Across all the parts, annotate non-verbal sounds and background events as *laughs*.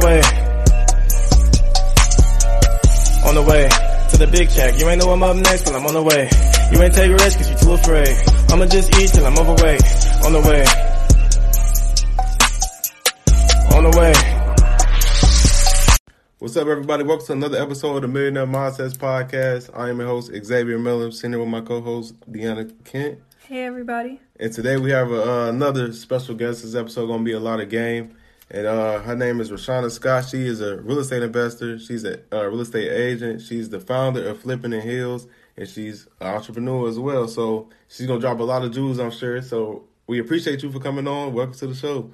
Way. On the way to the big check. You ain't know I'm up next, but I'm on the way. You ain't take risks cause you too afraid. I'ma just eat till I'm overweight. On the way. On the way. What's up, everybody? Welcome to another episode of the Millionaire Mindsets Podcast. I am your host, Xavier Miller, sitting here with my co-host, Deanna Kent. Hey everybody. And today we have uh, another special guest. This episode going to be a lot of game. And uh, her name is Rashauna Scott. She is a real estate investor. She's a uh, real estate agent. She's the founder of Flipping in Heels, and she's an entrepreneur as well. So she's gonna drop a lot of jewels, I'm sure. So we appreciate you for coming on. Welcome to the show.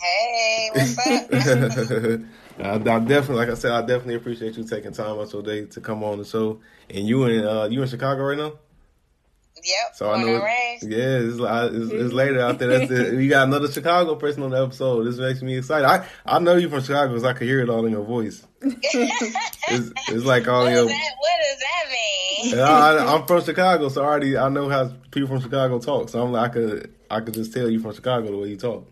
Hey, *laughs* what's up? I, I definitely, like I said, I definitely appreciate you taking time out your day to come on the show. And you in uh, you in Chicago right now? Yep. So I know, raised. yeah, it's, it's, it's later *laughs* out there. That's it. You got another Chicago person on the episode. This makes me excited. I, I know you from Chicago because I could hear it all in your voice. *laughs* It's, it's like all what, your. that, what does that mean? I, I'm from Chicago, so I already I know how people from Chicago talk. So I'm like I could I could just tell you from Chicago the way you talk.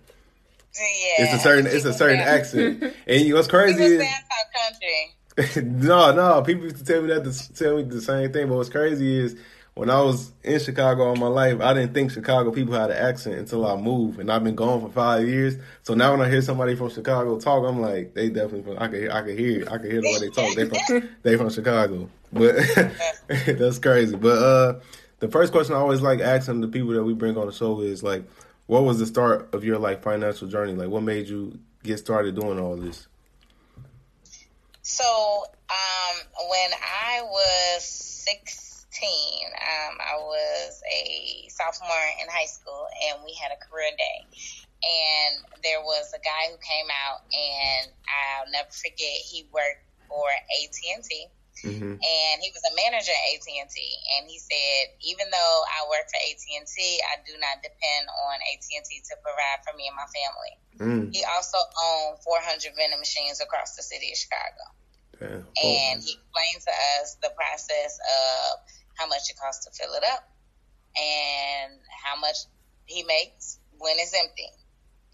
Yeah, It's a certain it's a certain accent. *laughs* And you what's crazy is say I talk country. no, no. People used to tell me that to tell me the same thing. But what's crazy is when I was in Chicago all my life, I didn't think Chicago people had an accent until I moved, and I've been gone for five years. So now when I hear somebody from Chicago talk, I'm like, they definitely from. I can hear, I can hear, it. I can hear the way they talk. They from *laughs* they from Chicago, but *laughs* that's crazy. But uh, the first question I always like asking the people that we bring on the show is like, what was the start of your like financial journey? Like, what made you get started doing all this? So, um, when I was 16, um, I was a sophomore in high school, and we had a career day. And there was a guy who came out, and I'll never forget. He worked for AT and T, hmm and he was a manager at AT and T. And he said, even though I work for AT and T, I do not depend on AT and T to provide for me and my family. Mm, He also owned 400 vending machines across the city of Chicago. And he explained to us the process of how much it costs to fill it up and how much he makes when it's empty.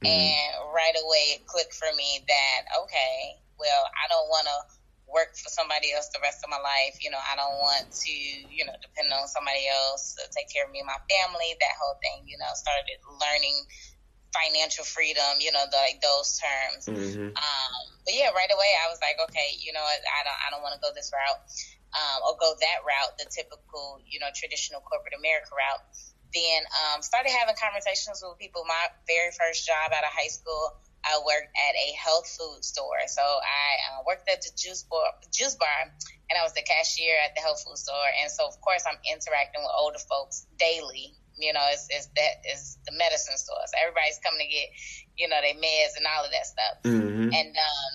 Mhm. And right away it clicked for me that, okay, well, I don't want to work for somebody else the rest of my life. You know, I don't want to, you know, depend on somebody else to take care of me and my family. That whole thing, you know, started learning financial freedom, you know, the, like those terms. hmm Um, but yeah, right away I was like, okay, you know, what, I don't, I don't want to go this route, um, or go that route, the typical, you know, traditional corporate America route. Then um, started having conversations with people. My very first job out of high school, I worked at a health food store. So I uh, worked at the juice bar, juice bar, and I was the cashier at the health food store. And so of course I'm interacting with older folks daily. You know, it's, it's that is the medicine store. So everybody's coming to get, you know, their meds and all of that stuff. hmm And um,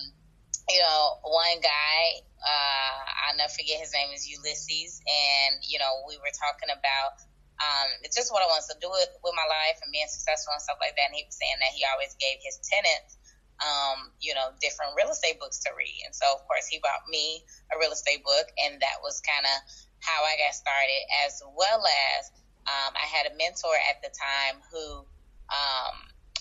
you know, one guy, uh, I'll never forget his name is Ulysses, and you know, we were talking about um, it's just what I wanted to do with, with my life and being successful and stuff like that. And he was saying that he always gave his tenants, um, you know, different real estate books to read. And so, of course, he bought me a real estate book, and that was kind of how I got started. As well as um, I had a mentor at the time who um,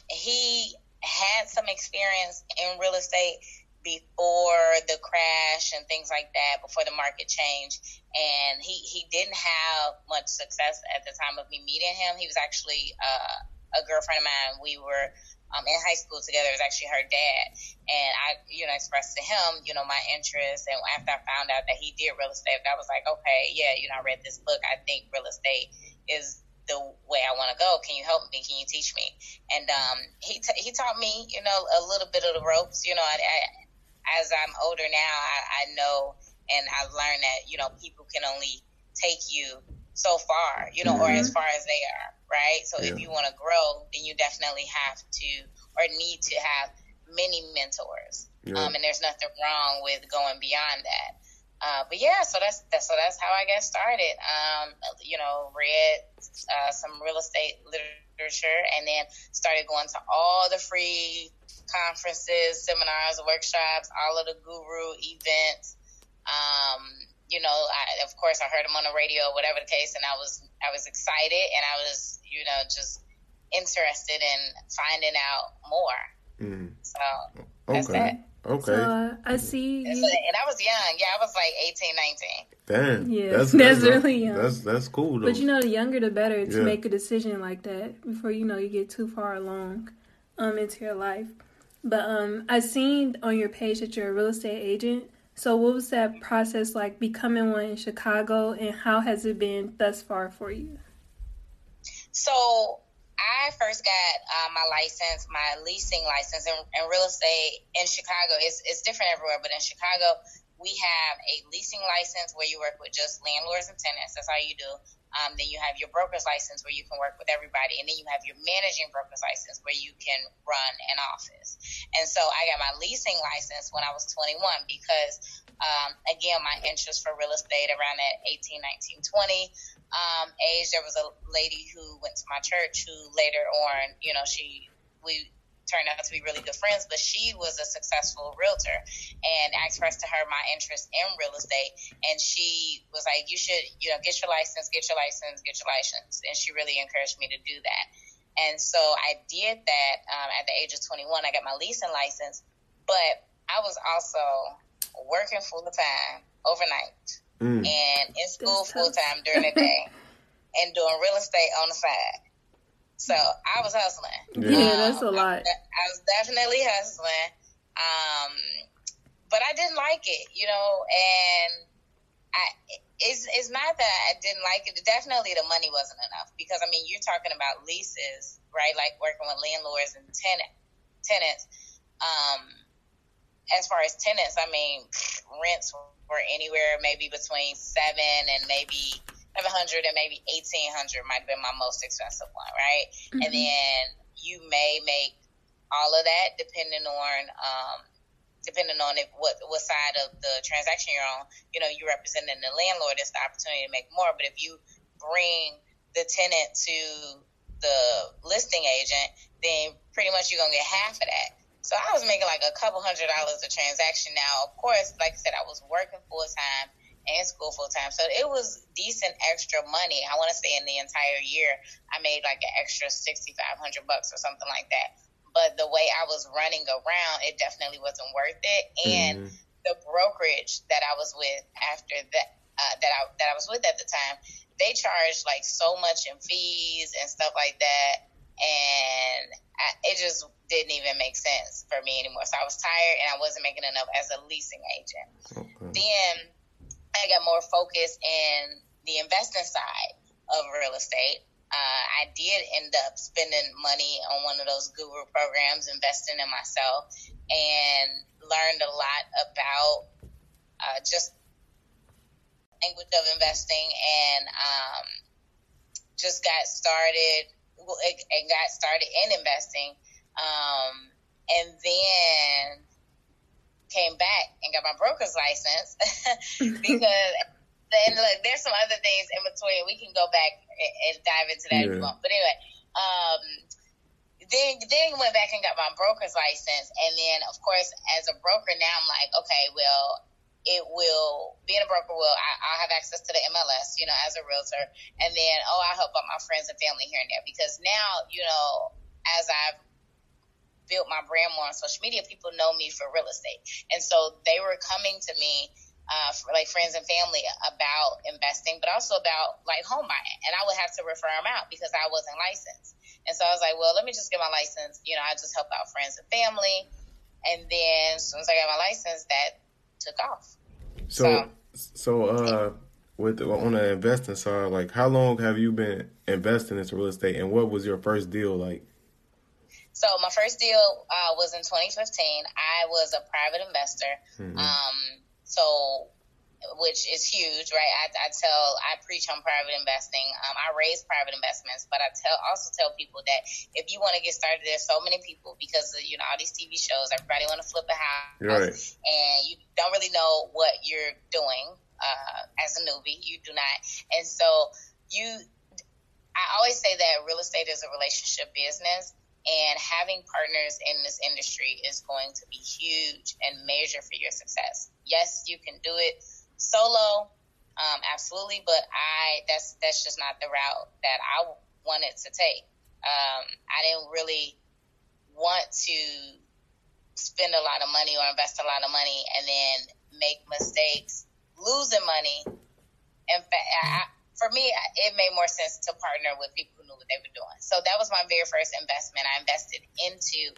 he had some experience in real estate before the crash and things like that, before the market changed. And he, he didn't have much success at the time of me meeting him. He was actually uh, a girlfriend of mine. We were um, in high school together. It was actually her dad. And I, you know, expressed to him, you know, my interest. And after I found out that he did real estate, I was like, okay, yeah, you know, I read this book. I think real estate is the way I want to go. Can you help me? Can you teach me? And um, he t- he taught me, you know, a little bit of the ropes. You know, I, I, as I'm older now, I, I know and I've learned that you know people can only take you so far, you know, or as far as they are, right? So Yeah. if you want to grow, then you definitely have to or need to have many mentors, yeah. um, and there's nothing wrong with going beyond that. Uh, but yeah, so that's, that's so that's how I got started. Um, you know, read uh, some real estate literature, and then started going to all the free conferences, seminars, workshops, all of the guru events. Um, you know, I, of course, I heard him on the radio, whatever the case, and I was I was excited, and I was you know just interested in finding out more. Mm. So that's okay. That. Okay. So, uh, I see. And, I was young. Yeah, I was like 18, 19. Damn. Yeah, that's, *laughs* that's, that's really young. That's that's cool. Though. But you know, the younger the better to yeah. make a decision like that before you know you get too far along um into your life. But um, I seen on your page that you're a real estate agent. So what was that process like becoming one in Chicago, and how has it been thus far for you? So I first got uh, my license, my leasing license in, in real estate in Chicago. It's, it's different everywhere, but in Chicago, we have a leasing license where you work with just landlords and tenants. That's all you do. Um, then you have your broker's license where you can work with everybody. And then you have your managing broker's license where you can run an office. And so I got my leasing license when I was 21 because, um, again, my interest for real estate around that 18, 19, 20 um, age. There was a lady who went to my church who later on, you know, she, we, turned out to be really good friends, but she was a successful realtor. And I expressed to her my interest in real estate. And she was like, You should, you know, get your license, get your license, get your license. And she really encouraged me to do that. And so I did that um, at the age of 21. I got my leasing license, but I was also working full time overnight mm. and in school full time during the day *laughs* and doing real estate on the side. So I was hustling. Yeah, yeah that's a lot. I, I, was definitely hustling. Um, but I didn't like it, you know, and I it's it's not that I didn't like it. Definitely the money wasn't enough because I mean you're talking about leases, right? Like working with landlords and tenant tenants. Um, as far as tenants, I mean rents were anywhere maybe between seven and maybe 700 and maybe 1800 might have been my most expensive one, right? Mm-hmm. And then you may make all of that depending on um, depending on if what what side of the transaction you're on. You know, you're representing the landlord, it's the opportunity to make more. But if you bring the tenant to the listing agent, then pretty much you're gonna get half of that. So I was making like a couple hundred dollars a transaction. Now, of course, like I said, I was working full time and school full time. So it was decent extra money. I want to say in the entire year, I made like an extra sixty five hundred bucks or something like that. But the way I was running around, it definitely wasn't worth it. And mm-hmm. the brokerage that I was with after that, uh, that I that I was with at the time, they charged like so much in fees and stuff like that, and I, it just didn't even make sense for me anymore. So I was tired, and I wasn't making enough as a leasing agent. Okay. Then I got more focus in the investing side of real estate. Uh, I did end up spending money on one of those guru programs, investing in myself, and learned a lot about uh, just language of investing and um, just got started and got started in investing. Um, and then came back and got my broker's license *laughs* *laughs* because then look, there's some other things in between. We can go back and, and dive into that yeah. if you want. But anyway, um, then then went back and got my broker's license, and then of course as a broker now I'm like, okay, well. It will being a broker will I, I'll have access to the MLS, you know, as a realtor, and then oh, I help out my friends and family here and there because now, you know, as I've built my brand more on social media, people know me for real estate. And so they were coming to me, uh, for like friends and family about investing, but also about like home buying. And I would have to refer them out because I wasn't licensed. And so I was like, well, let me just get my license. You know, I just help out friends and family. And then as soon as I got my license, that took off. So, so, so uh, with on the investing side, like how long have you been investing into real estate, and what was your first deal like? So my first deal uh, was in 2015. I was a private investor. Mm-hmm. Um, so which is huge, right? I, I tell, I preach on private investing. Um, I raise private investments, but I tell also tell people that if you want to get started, there's so many people because of, you know all these TV shows. Everybody want to flip a house, right. and you don't really know what you're doing uh, as a newbie. You do not, and so you. I always say that real estate is a relationship business, and having partners in this industry is going to be huge and major for your success. Yes, you can do it solo, um, absolutely, but I that's that's just not the route that I wanted to take. Um, I didn't really want to spend a lot of money or invest a lot of money and then make mistakes, losing money. In fact, I, for me, it made more sense to partner with people knew what they were doing. So that was my very first investment. I invested into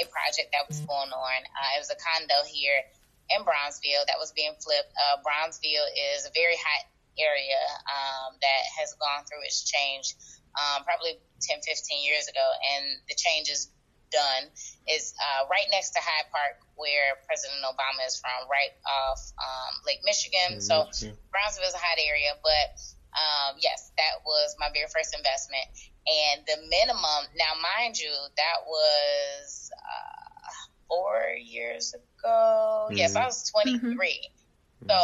a project that was going on. Uh, it was a condo here in Bronzeville that was being flipped. Uh, Bronzeville is a very hot area um, that has gone through its change um, probably 10, 15 years ago, and the change is done. Is uh, right next to Hyde Park, where President Obama is from, right off um, Lake Michigan. Mm-hmm. So Bronzeville is a hot area, but um, yes, that was my very first investment. And the minimum, now mind you, that was uh, four years ago. Mm-hmm. Yes, I was 23. Mm-hmm. So,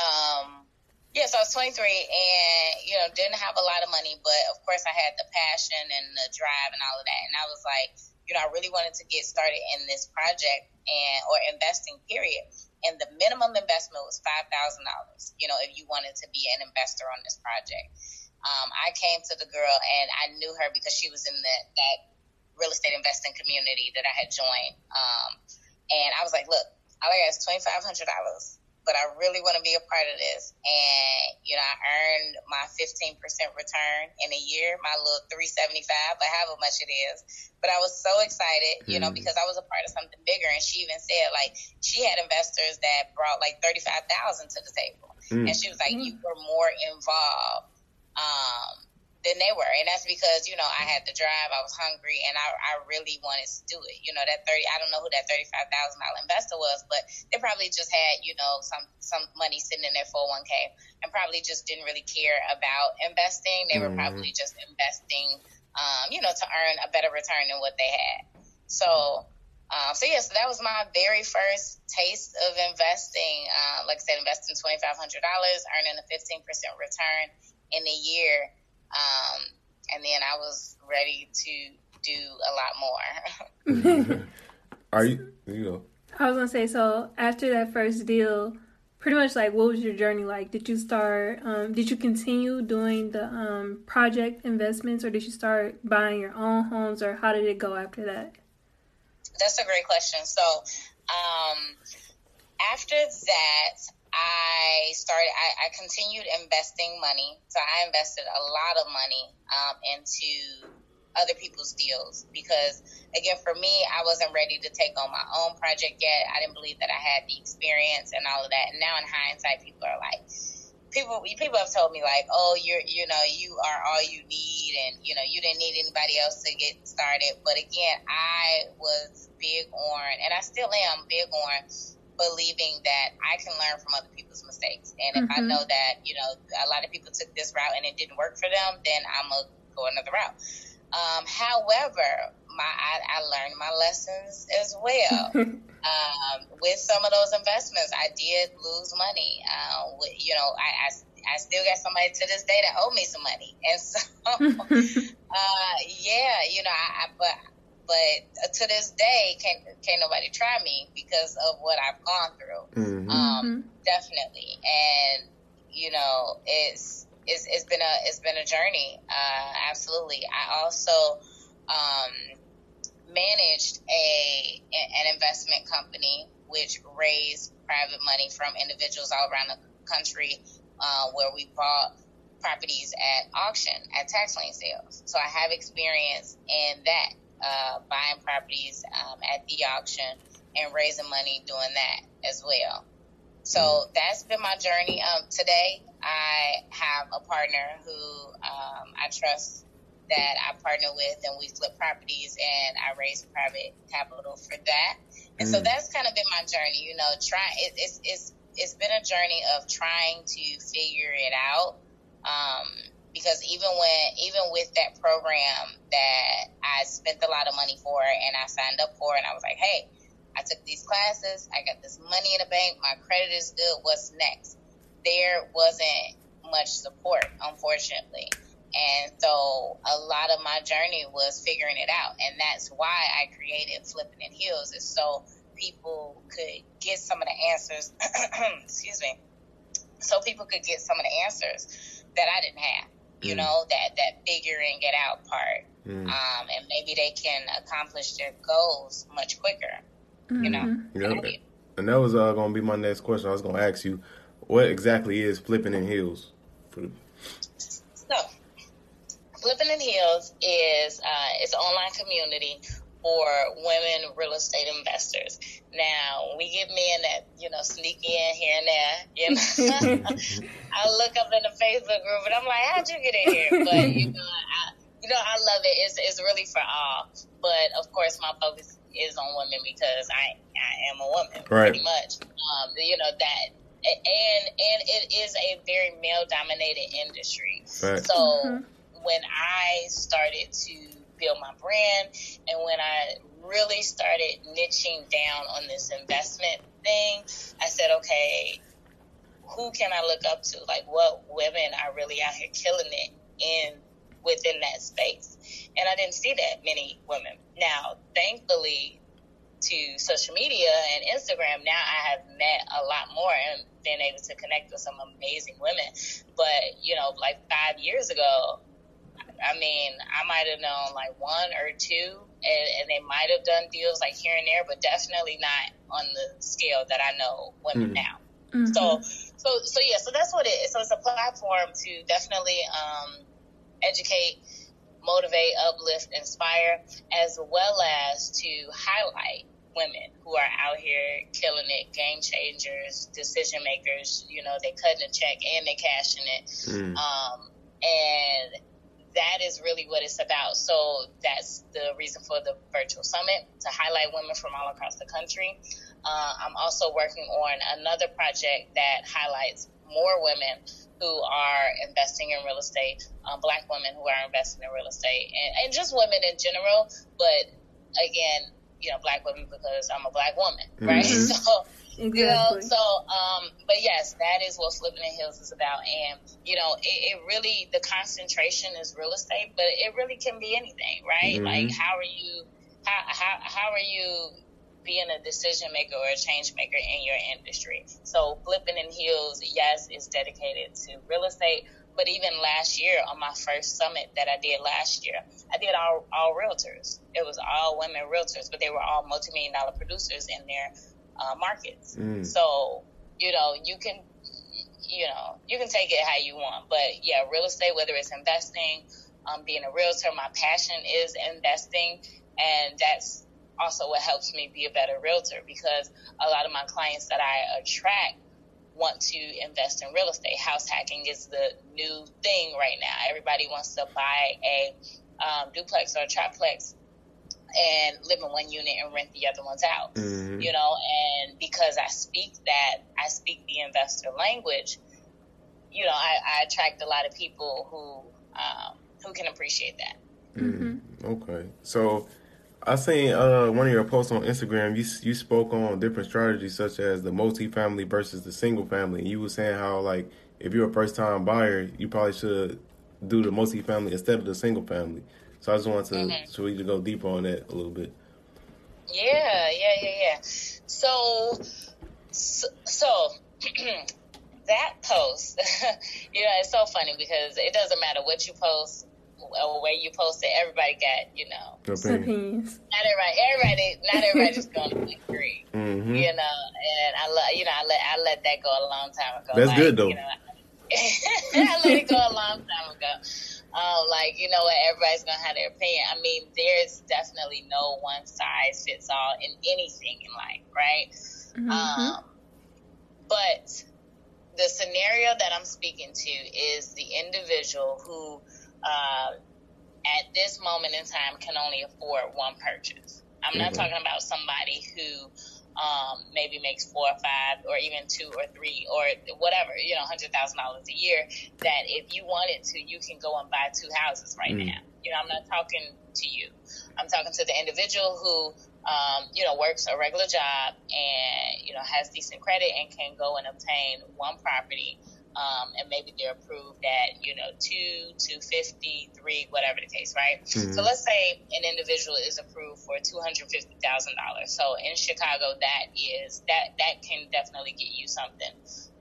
um, yes, I was 23 and, you know, didn't have a lot of money, but of course I had the passion and the drive and all of that. And I was like, you know, I really wanted to get started in this project and, or investing period. And the minimum investment was $5,000, you know, if you wanted to be an investor on this project. Um, I came to the girl and I knew her because she was in the, that real estate investing community that I had joined. Um, and I was like, look, all I got is twenty five hundred dollars, but I really want to be a part of this. And you know, I earned my fifteen percent return in a year, my little three seventy five, but however much it is. But I was so excited, you know, mm. because I was a part of something bigger. And she even said like she had investors that brought like thirty five thousand to the table, mm. and she was like, mm. you were more involved. Um, than they were. And that's because, you know, I had to drive, I was hungry, and I, I really wanted to do it. You know, that 30, I don't know who that $35,000 investor was, but they probably just had, you know, some, some money sitting in their 401k and probably just didn't really care about investing. They were mm-hmm. probably just investing, um, you know, to earn a better return than what they had. So, um, so yeah, so that was my very first taste of investing. Uh, like I said, investing twenty five hundred dollars, earning a fifteen percent return in a year. Um, and then I was ready to do a lot more. *laughs* Are you, you know? I was gonna say so. After that first deal, pretty much like what was your journey like? Did you start? Um, did you continue doing the um, project investments, or did you start buying your own homes, or how did it go after that? That's a great question. So um, after that, I started, I, I, continued investing money. So I invested a lot of money um, into other people's deals because, again, for me, I wasn't ready to take on my own project yet. I didn't believe that I had the experience and all of that. And now, in hindsight, people are like, people people have told me like, oh, you're you know you are all you need, and you know you didn't need anybody else to get started. But again, I was big on, and I still am big on believing that I can learn from other people's mistakes. And if mm-hmm. I know that, you know, a lot of people took this route and it didn't work for them, then I'm going to go another route. Um, however, my I, I, learned my lessons as well. *laughs* um, with some of those investments, I did lose money. Uh, with, you know, I, I, I still got somebody to this day that owe me some money, and so *laughs* uh, yeah, you know, I, I but but uh, to this day, can't can't nobody try me because of what I've gone through. Mm-hmm. Um, mm-hmm. definitely, and you know, it's it's it's been a it's been a journey. Uh, absolutely. I also um, managed a an investment company which raised private money from individuals all around the country, uh, where we bought properties at auction at tax lien sales. So I have experience in that uh, buying properties um, at the auction and raising money doing that as well. So mm-hmm. that's been my journey. Um, today, I have a partner who um, I trust that I partner with, and we flip properties, and I raise private capital for that. And mm. so that's kind of been my journey. You know, try it, it's it's it's been a journey of trying to figure it out. Um, because even when even with that program that I spent a lot of money for and I signed up for and I was like, hey, I took these classes, I got this money in the bank, my credit is good, what's next? There wasn't much support, unfortunately. And so a lot of my journey was figuring it out. And that's why I created Flipping in Heels is so people could get some of the answers, *clears throat* excuse me, so people could get some of the answers that I didn't have. You mm. know, that, that figure and get out part. Mm. Um, and maybe they can accomplish their goals much quicker. Mm-hmm. You know? Yep. And that was uh, going to be my next question. I was going to ask you, what exactly is Flipping in Heels? So, Flipping in Heels is uh, it's an online community for women real estate investors. Now, we get men that, you know, sneak in here and there. You know, *laughs* I look up in the Facebook group and I'm like, how'd you get in here? But, you know, I, you know, I love it. It's, it's really for all. But, of course, my focus is on women because I, I am a woman, right. pretty much. Um, you know, that and and it is a very male dominated industry. Right. So mm-hmm. when I started to build my brand and when I really started niching down on this investment thing, I said, okay, who can I look up to? Like what women are really out here killing it in within that space. And I didn't see that many women. Now, thankfully, to social media and Instagram, now I have met a lot more and been able to connect with some amazing women. But, you know, like five years ago, I mean, I might have known like one or two, and, and, they might have done deals like here and there, but definitely not on the scale that I know women mm. now. Mm-hmm. So, so, so yeah, so that's what it is. So it's a platform to definitely um, educate, motivate, uplift, inspire, as well as to highlight women who are out here killing it, game changers, decision makers. You know, they cutting a check and they cashing it. Mm. Um, and that is really what it's about. So that's the reason for the virtual summit to highlight women from all across the country. Uh, I'm also working on another project that highlights more women who are investing in real estate, um, black women who are investing in real estate, and, and just women in general. But again, you know, black women because I'm a black woman, mm-hmm. right? *laughs* So, exactly. you know, so, um, but yes, that is what Flipping in Heels is about. And, you know, it, it, really, the concentration is real estate, but it really can be anything, right? Mm-hmm. Like, how are you, how, how, how are you being a decision maker or a change maker in your industry? So, Flipping in Heels, yes, is dedicated to real estate, but even last year on my first summit that I did last year, I did all, all realtors. It was all women realtors, but they were all multi-million dollar producers in their uh, markets. Mm. So, you know, you can, you know, you can take it how you want. But yeah, real estate, whether it's investing, um, being a realtor, my passion is investing. And that's also what helps me be a better realtor because a lot of my clients that I attract want to invest in real estate. House hacking is the new thing right now. Everybody wants to buy a um, duplex or a triplex and live in one unit and rent the other ones out. Mm-hmm. You know, and because I speak that, I speak the investor language. You know, I, I attract a lot of people who um, who can appreciate that. Mm-hmm. Okay, so I seen uh, one of your posts on Instagram. You you spoke on different strategies such as the multi-family versus the single family. And you were saying how like if you're a first time buyer, you probably should do the multi-family instead of the single family. So I just wanted to mm-hmm. so we to go deeper on that a little bit. Yeah, yeah, yeah, yeah. So, so, so *clears throat* that post, *laughs* you know, it's so funny because it doesn't matter what you post or where you post it, everybody got, you know, opinions. Not everybody, everybody, not everybody's *laughs* going to agree. Mm-hmm. You know, and I let, you know, I let, I let that go a long time ago. That's like, good though. You know, *laughs* I let it go a long time ago. Um, like, you know what, everybody's gonna have their opinion. I mean, there's definitely no one size fits all in anything in life, right? Mm-hmm. Um, but the scenario that I'm speaking to is the individual who uh, at this moment in time can only afford one purchase. I'm not mm-hmm. talking about somebody who um, maybe makes four or five or even two or three or whatever, you know, hundred thousand dollars a year, that if you wanted to, you can go and buy two houses right mm. now. You know, I'm not talking to you. I'm talking to the individual who, um, you know, works a regular job and, you know, has decent credit and can go and obtain one property um, and maybe they're approved at you know two, two fifty, three, whatever the case, right? Mm-hmm. So let's say an individual is approved for two hundred fifty thousand dollars. So in Chicago, that is that that can definitely get you something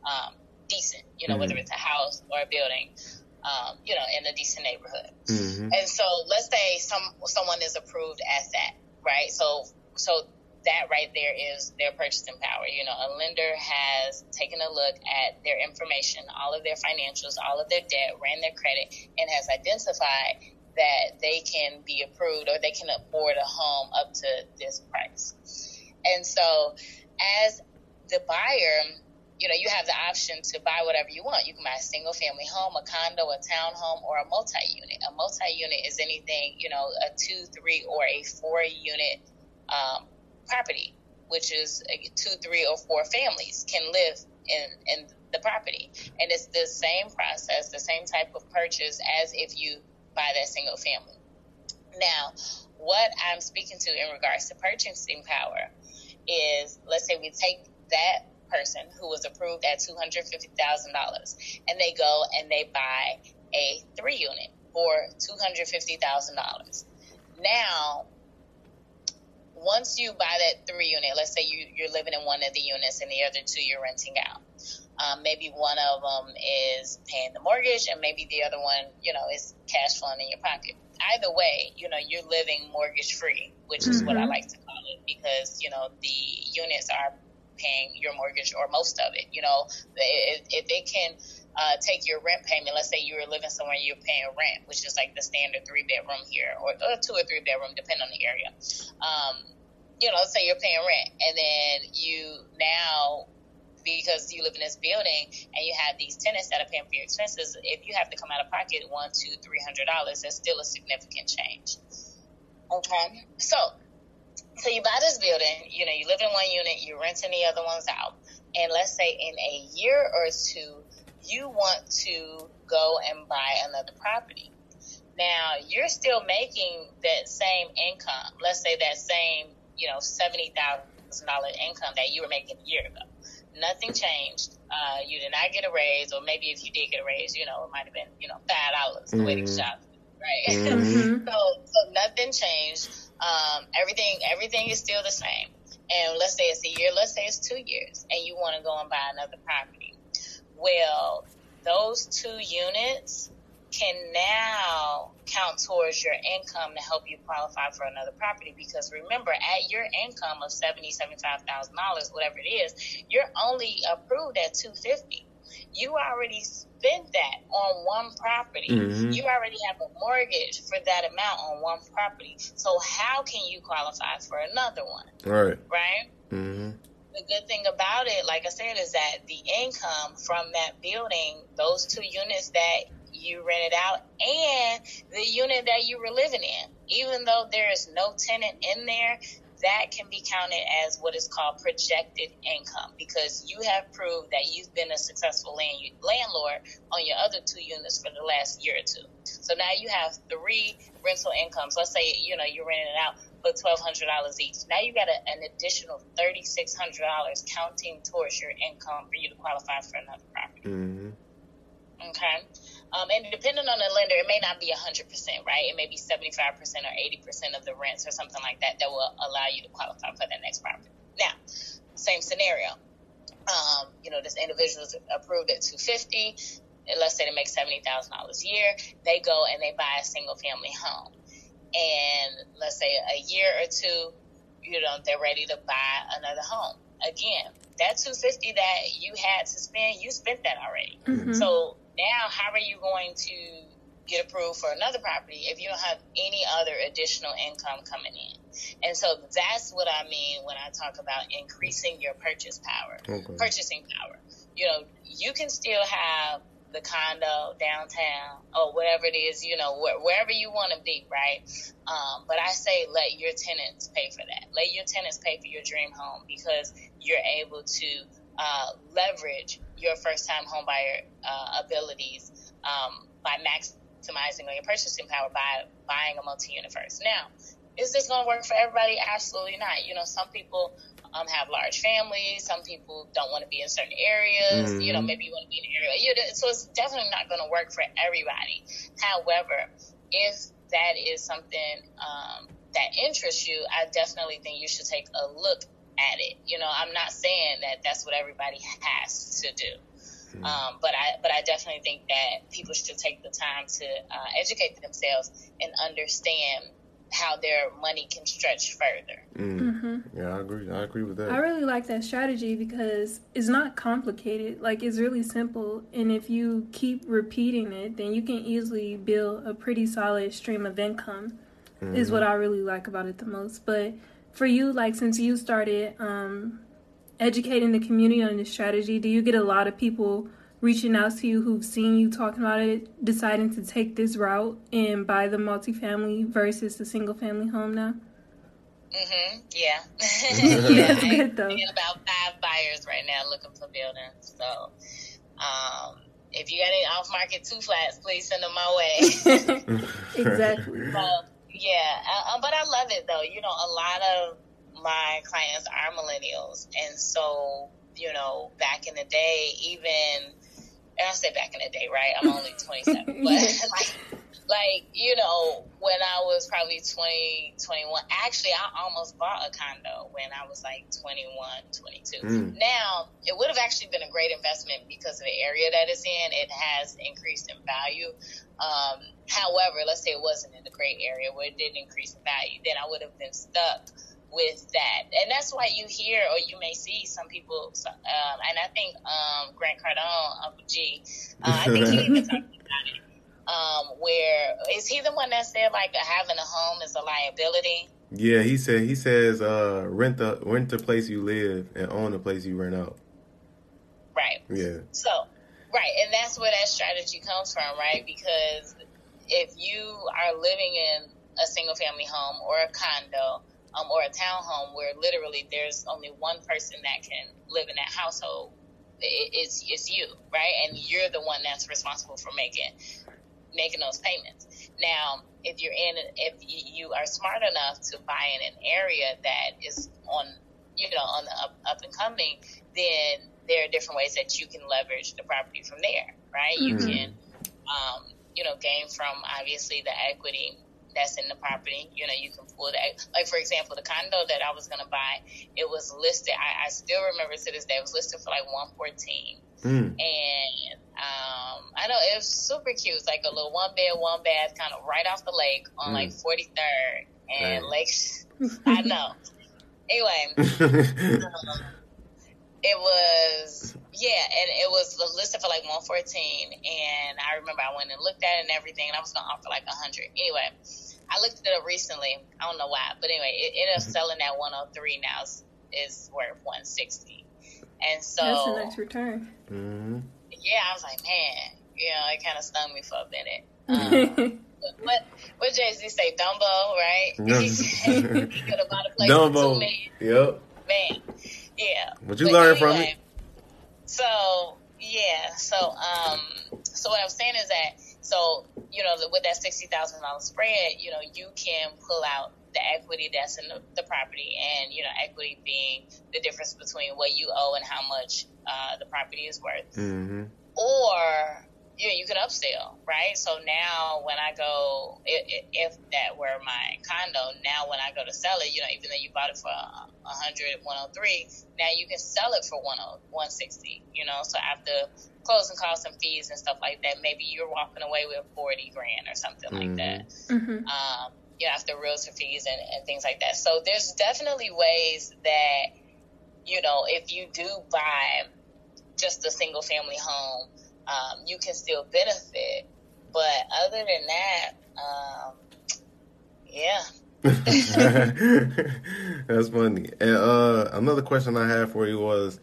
um, decent, you know, mm-hmm. whether it's a house or a building. Um, you know, in a decent neighborhood. Mm-hmm. And so let's say some someone is approved as that, right? So so that right there is their purchasing power. You know, a lender has taken a look at their information, all of their financials, all of their debt, ran their credit, and has identified that they can be approved or they can afford a home up to this price. And so, as the buyer, you know, you have the option to buy whatever you want. You can buy a single family home, a condo, a townhome, or a multi unit. A multi unit is anything, you know, a two, three, or a four unit um, property, which is two, three, or four families can live in, in the property. And it's the same process, the same type of purchase as if you buy that single family. Now, what I'm speaking to in regards to purchasing power is let's say we take that person who was approved at $250,000 and they go and they buy a three unit for $250,000. Now, once you buy that three unit, let's say you, you're living in one of the units and the other two you're renting out. Um, maybe one of them is paying the mortgage and maybe the other one, you know, is cash flowing in your pocket. Either way, you know, you're living mortgage free, which is mm-hmm. what I mm-hmm. like to call it because, you know, the units are paying your mortgage or most of it. You know, if, if it can uh, take your rent payment. Let's say you were living somewhere and you're paying rent, which is like the standard three bedroom here, or, or two or three bedroom, depending on the area. Um, you know, let's say you're paying rent, and then you now because you live in this building and you have these tenants that are paying for your expenses, if you have to come out of pocket one, two, three hundred dollars, that's still a significant change. Okay, so so you buy this building, you know, you live in one unit, you're renting the other ones out, and let's say in a year or two, you want to go and buy another property. Now, you're still making that same income. Let's say that same, you know, $70,000 income that you were making a year ago. Nothing changed. Uh, you did not get a raise, or maybe if you did get a raise, you know, it might have been, you know, $5 the mm-hmm. the shop, right? Mm-hmm. *laughs* so, so nothing changed. Um, everything, everything is still the same. And let's say it's a year, let's say it's two years, and you want to go and buy another property well, those two units can now count towards your income to help you qualify for another property. Because remember at your income of seventy seventy five thousand dollars whatever it is you're only approved at 250 you already spent that on one property. Mm-hmm. you already have a mortgage for that amount on one property. So how can you qualify for another one? Right. Right? Mm-hmm the good thing about it, like I said, is that the income from that building, those two units that you rented out and the unit that you were living in, even though there is no tenant in there, that can be counted as what is called projected income because you have proved that you've been a successful land, landlord on your other two units for the last year or two. So now you have three rental incomes. Let's say, you know, you're renting it out for twelve hundred dollars each. Now you got a, an additional thirty six hundred dollars counting towards your income for you to qualify for another property. Mm-hmm. Okay, um, and depending on the lender, it may not be hundred percent, right? It may be seventy five percent or eighty percent of the rents or something like that that will allow you to qualify for that next property. Now, same scenario. Um, you know, this individual is approved at two fifty. Let's say they make seventy thousand dollars a year. They go and they buy a single family home and let's say a year or two, you know, they're ready to buy another home. Again, that 250 that you had to spend, you spent that already. Mm-hmm. So now how are you going to get approved for another property if you don't have any other additional income coming in? And so that's what I mean when I talk about increasing your purchase power, okay. purchasing power. You know, you can still have the condo downtown or whatever it is, you know, wh- wherever you want to be, right? Um, but I say let your tenants pay for that. Let your tenants pay for your dream home because you're able to uh, leverage your first time homebuyer uh, abilities um, by maximizing your purchasing power by buying a multi unit first. Now, is this going to work for everybody? Absolutely not. You know, some people um, have large families. Some people don't want to be in certain areas. Mm-hmm. You know, mm-hmm. maybe you want to be in an area. You know, so it's definitely not going to work for everybody. However, if that is something um, that interests you, I definitely think you should take a look at it. You know, I'm not saying that that's what everybody has to do. Mm-hmm. Um, but I, but I definitely think that people should take the time to uh, educate themselves and understand how their money can stretch further. Mm. Mm-hmm. Yeah, I agree. I agree with that. I really like that strategy because it's not complicated. Like it's really simple, and if you keep repeating it, then you can easily build a pretty solid stream of income. Mm-hmm. Is what I really like about it the most. But for you, like since you started um, educating the community on this strategy, do you get a lot of people? Reaching out to you who've seen you talking about it, deciding to take this route and buy the multifamily versus the single family home now? Mhm. Yeah. *laughs* *laughs* yeah. That's good though. I about five buyers right now looking for buildings. So, um, if you got any off market two flats, please send them my way. *laughs* exactly. So, yeah, uh, but I love it though. You know, a lot of my clients are millennials, and so you know, back in the day, even I say back in the day, right? I'm only 27, *laughs* but like, like, you know, when I was probably 20, 21, actually, I almost bought a condo when I was like 21, 22. Mm. Now, it would have actually been a great investment because of the area that it's in. It has increased in value. Um, however, let's say it wasn't in a great area where it didn't increase in value, then I would have been stuck with that. And that's why you hear or you may see some people, um, and I think um, Grant Cardone, Uncle G, uh, I think he even talked about it. Um, where is he the one that said like having a home is a liability? Yeah, he said he says uh, rent the rent the place you live and own the place you rent out. Right. Yeah. So right, and that's where that strategy comes from, right? Because if you are living in a single family home or a condo, um, or a townhome where literally there's only one person that can live in that household, it, it's it's you, right? And you're the one that's responsible for making making those payments. Now, if you're in, if you are smart enough to buy in an area that is on, you know, on the up, up and coming, then there are different ways that you can leverage the property from there, right? Mm-hmm. You can, um, you know, gain from obviously the equity that's in the property. You know, you can pull that. Like for example, the condo that I was gonna buy, it was listed. I, I still remember to this day. It was listed for like one fourteen, mm. and um, I know it was super cute. It's like a little one bed, one bath, kind of right off the lake on mm. like forty third and mm. Lake. *laughs* I know. Anyway. *laughs* um, it was yeah, and it was listed for like 114. And I remember I went and looked at it and everything, and I was gonna offer like a 100. Anyway, I looked it up recently. I don't know why, but anyway, it ended up mm-hmm. selling at 103 now is, is worth 160. And so that's a nice return. Mm-hmm. Yeah, I was like, man, you know, it kind of stung me for a minute. *laughs* Um, what what Jay Z say? Dumbo, right? *laughs* he said he could have bought a *laughs* place Dumbo. for two million. Yep. Man, yeah. What you but learn anyway, from it? So yeah, so um, so what I'm saying is that so you know with that sixty thousand dollars spread, you know you can pull out the equity that's in the, the, property, and you know equity being the difference between what you owe and how much uh, the property is worth, mm-hmm. or yeah, you can upsell, right? So now when I go, if, if that were my condo, now when I go to sell it, you know, even though you bought it for 100, 103, now you can sell it for 160, you know, so after closing costs and fees and stuff like that, maybe you're walking away with 40 grand or something mm-hmm. like that. Mm-hmm. Um, you know, after realtor fees and, and things like that. So there's definitely ways that, you know, if you do buy just a single family home, um, you can still benefit. But other than that, um, yeah. *laughs* That's funny. And uh, another question I had for you was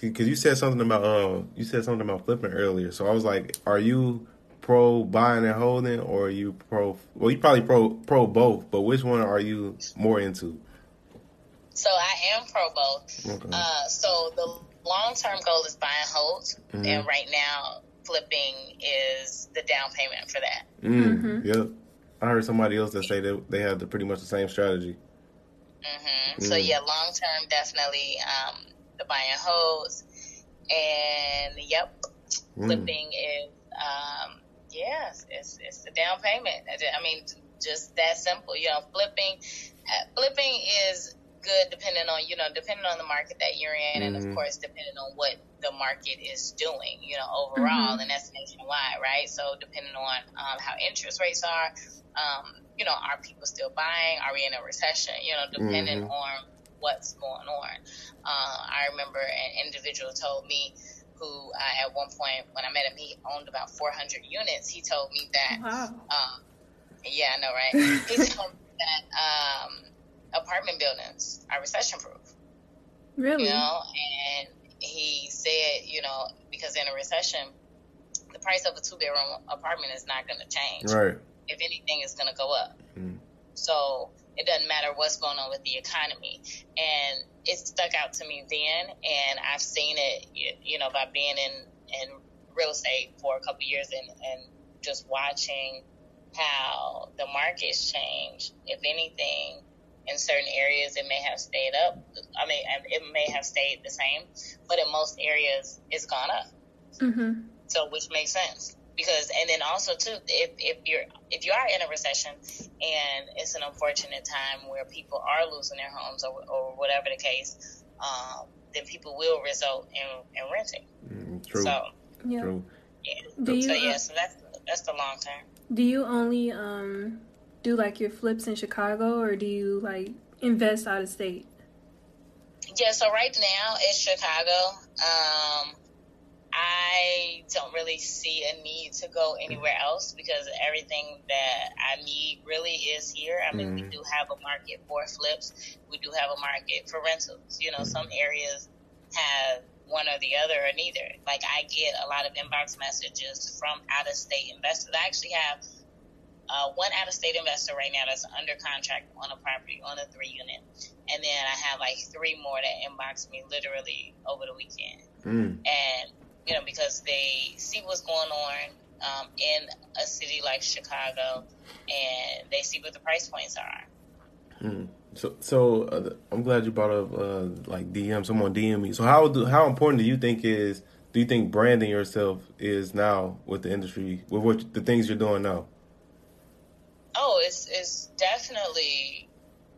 because you said something about um, you said something about flipping earlier. So I was like, are you pro buying and holding, or are you pro? Well, you probably pro pro both, but which one are you more into? So I am pro both. Okay. Uh, so the long term goal is buy and hold, mm-hmm. and right now flipping is the down payment for that. Mm, mm-hmm. Yep. I heard somebody else that say that they have the, pretty much the same strategy. Mm-hmm. Mm. So yeah, long term definitely um, the buy and holds, and yep, mm. flipping is um, yeah, it's it's the down payment. I mean, just that simple. You know, flipping uh, flipping is good depending on you know depending on the market that you're in, mm-hmm. and of mm-hmm. course depending on what the market is doing. You know, overall, mm-hmm. and that's nationwide, right? So depending on um, how interest rates are, um, you know, are people still buying? Are we in a recession? You know, depending mm-hmm. on what's going on. Uh, I remember an individual told me who uh, at one point when I met him, he owned about 400 units. He told me that, wow. um, yeah, I know, right? *laughs* he told me that um, apartment buildings are recession proof. Really? You know, and he said, you know, because in a recession, the price of a two bedroom apartment is not going to change. Right. If anything, it's going to go up. Mm. So it doesn't matter what's going on with the economy. And it stuck out to me then, and I've seen it, you know, by being in, in real estate for a couple years and, and just watching how the markets change. If anything, in certain areas, it may have stayed up. I mean, it may have stayed the same, but in most areas, it's gone up. Mm-hmm. So, which makes sense because, and then also too, if, if you're if you are in a recession and it's an unfortunate time where people are losing their homes or, or whatever the case, um, then people will result in, in renting. Mm, true. So, yeah. True. Yeah. Do you, so yeah, so that's that's the long term. Do you only um do like your flips in Chicago or do you like invest out of state? Yeah, so right now it's Chicago. Um, I don't really see a need to go anywhere else because everything that I need really is here. I mean, mm. we do have a market for flips. We do have a market for rentals. You know, mm. some areas have one or the other or neither. Like I get a lot of inbox messages from out of state investors. I actually have uh, one out of state investor right now that's under contract on a property on a three unit, and then I have like three more that inbox me literally over the weekend, mm. and you know because they see what's going on um, in a city like Chicago, and they see what the price points are. Mm. So, so uh, I'm glad you brought up uh, like DM. Someone DM me. So, how do, how important do you think is do you think branding yourself is now with the industry with what the things you're doing now? Oh, it's it's definitely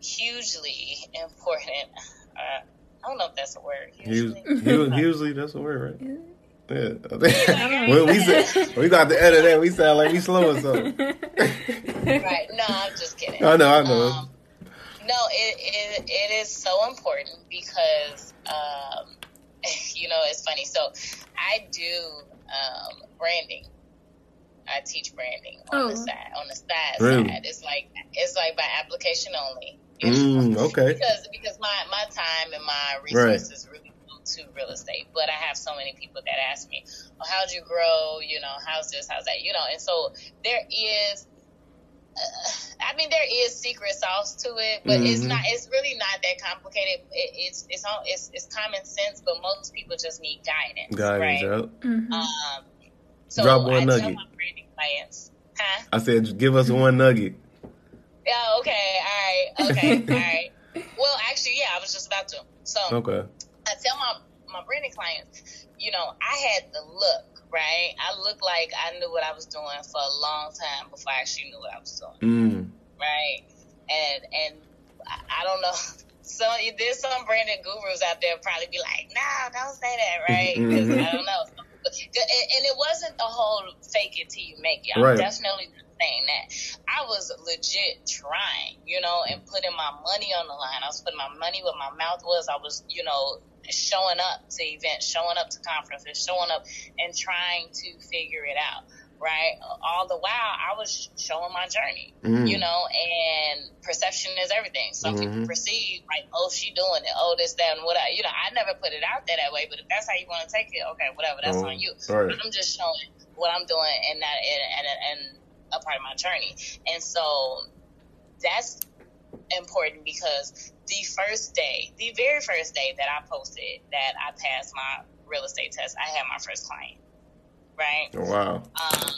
hugely important. Uh, I don't know if that's a word. Hugely, hugely, that's a word, right? Yeah. *laughs* well, we said, we got to edit that. We sound like we slow or something. *laughs* right. No, I'm just kidding. I know. I know. Um, no, it, it it is so important because um, *laughs* you know it's funny. So I do um, branding I teach branding on oh. the side. On the side really? side, it's like it's like by application only. Mm, okay. Because because my my time and my resources right. really go to real estate, but I have so many people that ask me, "Well, how'd you grow? You know, how's this? How's that? You know?" And so there is. Uh, I mean, there is secret sauce to it, but mm-hmm. it's not. It's really not that complicated. It, it's it's all it's, it's common sense, but most people just need guidance. Guidance, right? Mm-hmm. Um, so Drop one I nugget. tell my branding clients, huh? I said, give us one nugget. Yeah. Okay. All right. Okay. all right. *laughs* Well, actually, yeah, I was just about to. So, okay. I tell my my branding clients, you know, I had the look, right? I looked like I knew what I was doing for a long time before I actually knew what I was doing, mm. right? And and I, don't know. *laughs* So there's some branding gurus out there probably be like, no, don't say that, right? *laughs* Mm-hmm. I don't know and it wasn't the whole fake it till you make it. I'm right. definitely saying that. I was legit trying, you know, and putting my money on the line. I was putting my money where my mouth was. I was, you know, showing up to events, showing up to conferences, showing up and trying to figure it out. Right? All the while, I was showing my journey, mm-hmm. you know, and perception is everything. Some mm-hmm. people perceive like, oh, she doing it, oh, this, that, and what I, you know, I never put it out there that way, but if that's how you want to take it, okay, whatever, that's oh, on you. Right. I'm just showing what I'm doing and that, and, and, and a part of my journey. And so that's important because the first day, the very first day that I posted that I passed my real estate test, I had my first client right? Oh, wow. Um,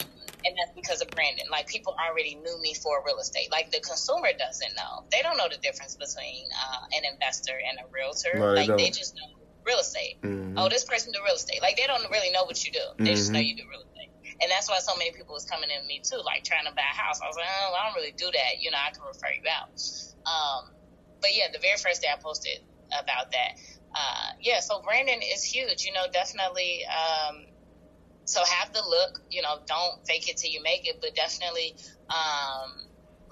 and that's because of branding. Like people already knew me for real estate. Like the consumer doesn't know. They don't know the difference between uh, an investor and a realtor. No, like they, they just know real estate. Mm-hmm. Oh, this person do real estate. Like they don't really know what you do. They mm-hmm. just know mm-hmm. you do real estate. And that's why so many people was coming in me too, like trying to buy a house. I was like, oh, I don't really do that. You know, I can refer you out. Um, but yeah, the very first day I posted about that. Uh, yeah, so branding is huge. You know, definitely. Um, so have the look, you know, don't fake it till you make it, but definitely um,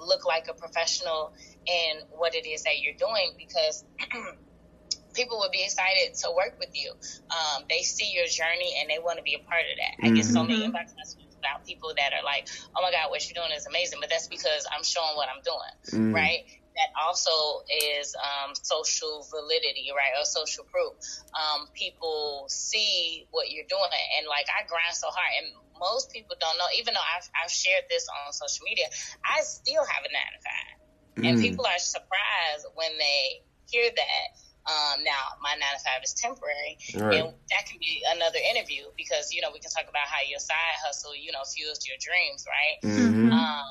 look like a professional in what it is that you're doing because *clears throat* people would be excited to work with you. Um, they see your journey and they want to be a part of that. Mm-hmm. I get so many mm-hmm. inbox messages about people that are like, "Oh my God, what you're doing is amazing," but that's because I'm showing what I'm doing, mm-hmm. right? That also is um, social validity, right, or social proof. Um, people see what you're doing, and like I grind so hard, and most people don't know. Even though I've, I've shared this on social media, I still have a nine to five, mm. and people are surprised when they hear that. Um, now my nine to five is temporary, right. and that can be another interview because you know we can talk about how your side hustle, you know, fuels your dreams, right? Mm-hmm. Um,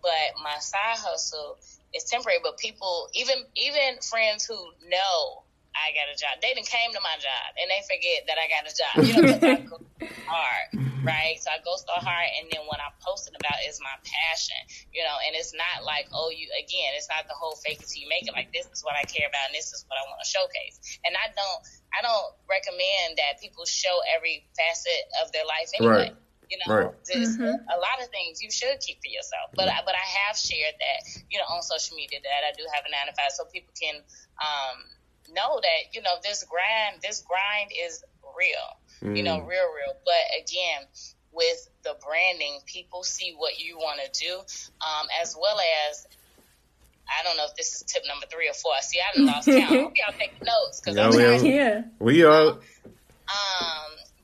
but my side hustle it's temporary, but people, even even friends who know I got a job, they didn't came to my job and they forget that I got a job. You know, I go hard, right? So I go so hard, and then what I'm posting about is my passion, you know, and it's not like, oh, you again, it's not the whole fake it till you make it. Like this is what I care about, and this is what I want to showcase. And I don't, I don't recommend that people show every facet of their life anyway. Right you know, right. mm-hmm. a lot of things you should keep for yourself. But I, but I have shared that, you know, on social media that I do have a nine to five, so people can um, know that you know this grind, this grind is real. Mm. You know, mm. real, real. But again, with the branding, people see what you want to do, um, as well as I don't know if this is tip number three or four. See, I lost count. I *laughs* hope y'all taking notes because I'm trying. Yeah, we are. Um,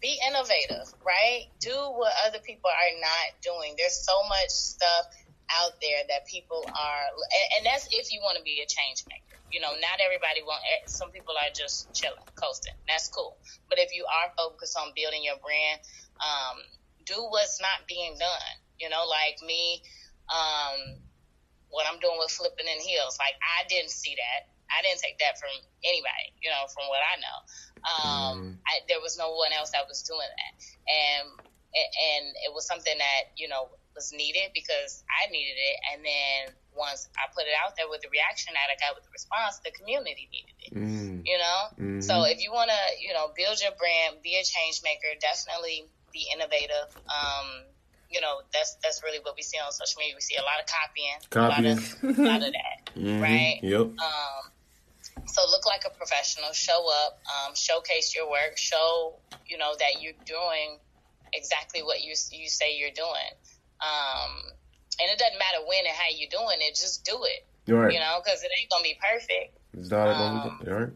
be innovative, right? Do what other people are not doing. There's so much stuff out there that people are, and, and that's if you want to be a change maker. You know, not everybody want. Eh, some people are just chilling, coasting. That's cool. But if you are focused on building your brand, um, do what's not being done. You know, like me, um, what I'm doing with flipping in heels. Like I didn't see that. I didn't take that from anybody, you know, from what I know. Um, mm. I, there was no one else that was doing that, and and it was something that you know was needed because I needed it, and then once I put it out there with the reaction that I got with the response, the community needed it. Mm. You know, mm-hmm. so if you want to, you know, build your brand, be a change maker, definitely be innovative. Um, you know, that's that's really what we see on social media. We see a lot of copying, copying. a lot of, a lot of that, *laughs* mm-hmm. right? Yep. Um, so look like a professional, show up, um, showcase your work, show you know that you're doing exactly what you you say you're doing. Um, and it doesn't matter when and how you're doing it, just do it. Right. You know, because it ain't gonna be perfect. It's not um, gonna be right.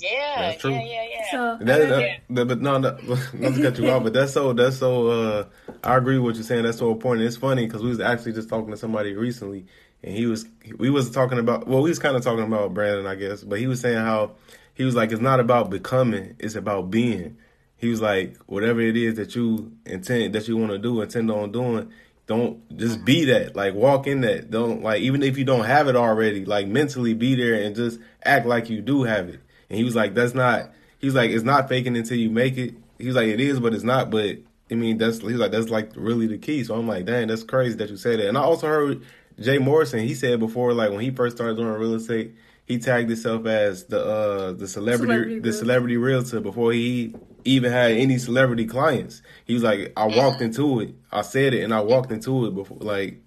Yeah, that's true. yeah, yeah, yeah. So, that, that, that, but no, no, *laughs* not to cut you off, but that's so that's so. uh I agree with what you're saying. That's so important. It's funny because we was actually just talking to somebody recently, and he was we was talking about well we was kind of talking about branding I guess but he was saying how he was like it's not about becoming it's about being. He was like whatever it is that you intend that you want to do intend on doing don't just be mm-hmm. that. Like walk in that. Don't like even if you don't have it already like mentally be there and just act like you do have it. And he was like that's not he was like it's not faking until you make it. He was like it is but it's not but I mean that's he's like that's like really the key. So I'm like dang that's crazy that you say that. And I also heard Jay Morrison, he said before, like when he first started doing real estate, he tagged himself as the uh the celebrity, celebrity the celebrity realtor before he even had any celebrity clients. He was like, I walked into it, I said it, and I walked into it before. Like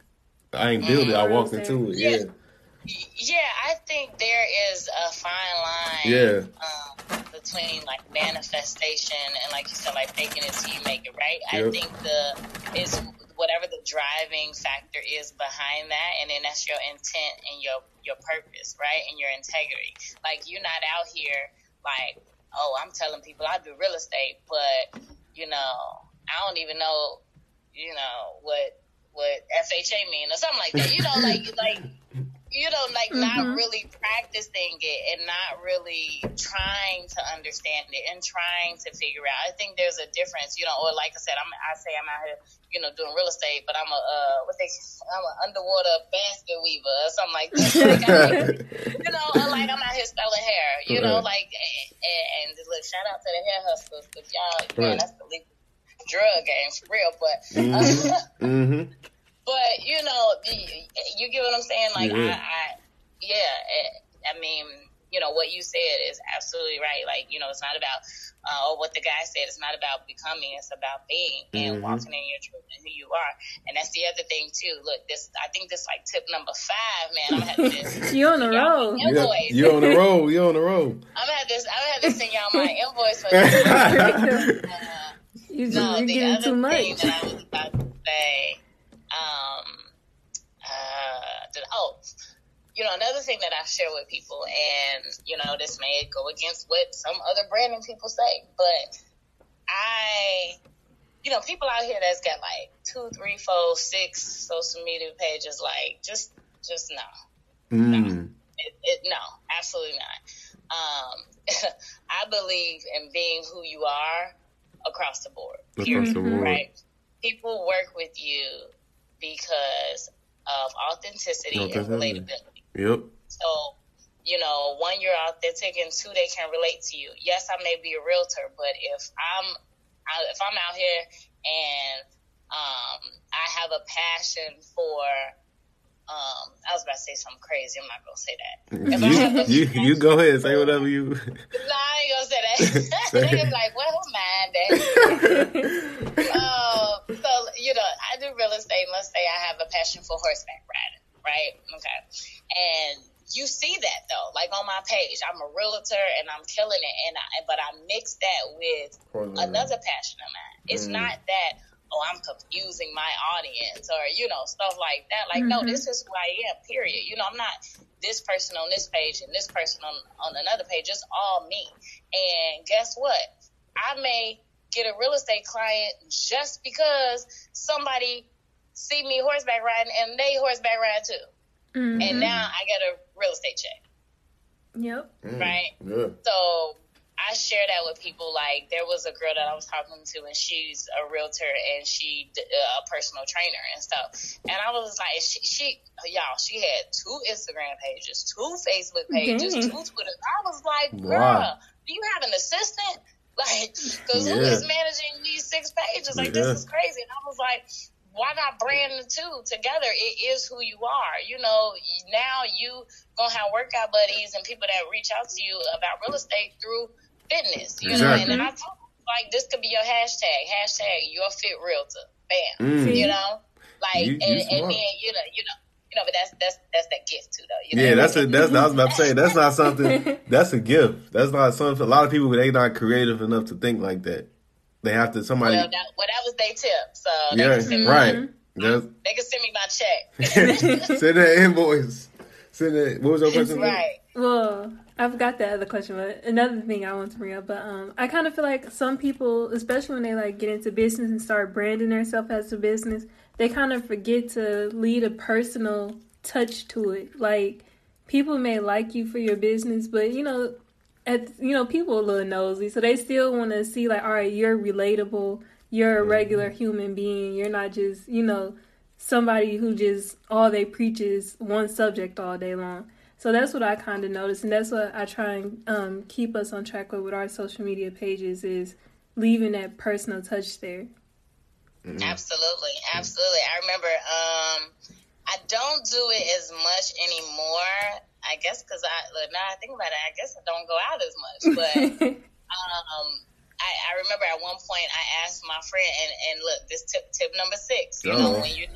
I ain't built it, I walked into it. Yeah. Yeah, I think there is a fine line. Yeah. Um, between like manifestation and like you said, like making it till you make it, right? Yep. I think the is whatever the driving factor is behind that, and then that's your intent and your your purpose, right, and your integrity. Like you're not out here like, oh, I'm telling people I do real estate, but you know, I don't even know, you know, what what FHA mean or something like that. You know, like like you know, like mm-hmm. not really practicing it and not really trying to understand it and trying to figure out. I think there's a difference, you know, or like I said, I'm I say I'm out here, you know, doing real estate, but I'm a uh what they *laughs* I'm an underwater basket weaver or something like that. like, *laughs* you know, like I'm out here spelling hair, you right. know, like and, and look, shout out to the hair hustlers because y'all, right. man, that's the legal drug game for real. But mm-hmm. *laughs* mm-hmm. But you know, you get what I'm saying? Like I, I, yeah, I mean, you know, what you said is absolutely right. Like you know, it's not about uh, or what the guy said. It's not about becoming. It's about being and mm-hmm. walking in your truth and who you are. And that's the other thing too. Look, this I think this like tip number five, man. I'm gonna have *laughs* this. you on the road. You on the road. You on the road. I'm gonna have this. I'm gonna have to send y'all my *laughs* invoice for *laughs* this. uh, you just, no, you're getting too much. Thing that I was about to say, um, uh, did, oh, you know, another thing that I share with people, and you know, this may go against what some other branding people say, but I, you know, people out here that's got like two, three, four, six social media pages, like just, just no, mm. no, it, it, no, absolutely not. Um, *laughs* I believe in being who you are across the board. Across the board. Right? People work with you because of authenticity, authenticity. and relatability. Yep. So, you know, one, you're authentic, and two, they can relate to you. Yes, I may be a realtor, but if I'm if I'm out here and um, I have a passion for um, I was about to say something crazy. I'm not gonna say that. you, you, you go ahead, say whatever you. *laughs* no, I ain't gonna say that. *laughs* *laughs* Niggas like, what well, mind that? so you know, I do real estate. Let's say I have a passion for horseback riding, right? Okay, and you see that though, like on my page, I'm a realtor and I'm killing it, and I, but I mix that with another passion of mine. It's mm. not that oh, I'm confusing my audience or, you know, stuff like that. Like, mm-hmm. no, this is who I am, period. You know, I'm not this person on this page and this person on, on another page. It's all me. And guess what? I may get a real estate client just because somebody see me horseback riding and they horseback ride too. Mm-hmm. And now I get a real estate check. Yep. Mm, right? Yeah. So I share that with people. Like there was a girl that I was talking to, and she's a realtor and she uh, a personal trainer and stuff. And I was like, she, she y'all, she had two Instagram pages, two Facebook pages, two Twitter. I was like, girl, wow. do you have an assistant? Like, because yeah. who is managing these six pages? Like, yeah. this is crazy. And I was like, why not brand the two together? It is who you are. You know, now you gonna have workout buddies and people that reach out to you about real estate through fitness. You exactly. know, and, I told like this could be your hashtag. Hashtag your fit realtor. Bam. Mm. You know, like you, and, and then you know you know. You know, but that's that's that's that gift too, though. You know? Yeah, that's a that's. I was about to say that's not something. *laughs* That's a gift. That's not something. A lot of people they not creative enough to think like that. They have to somebody. Well, that, well, that was their tip. So yeah, right. Me, yes. They can send me my check. *laughs* *laughs* send that invoice. Send that. What was your question? Right. Well, I forgot the other question, but another thing I want to bring up. But um, I kind of feel like some people, especially when they like get into business and start branding themselves as a business, they kind of forget to lead a personal touch to it. Like people may like you for your business, but you know, at you know, people are a little nosy, so they still want to see like, all right, you're relatable, you're a regular human being, you're not just you know somebody who just all they preach is one subject all day long. So that's what I kind of noticed, and that's what I try and um, keep us on track with with our social media pages is leaving that personal touch there. Mm-hmm. Absolutely, absolutely. I remember um, I don't do it as much anymore. I guess because I look now I think about it, I guess I don't go out as much. But *laughs* um, I, I, remember at one point I asked my friend, and, and look, this tip tip number six. You know, when you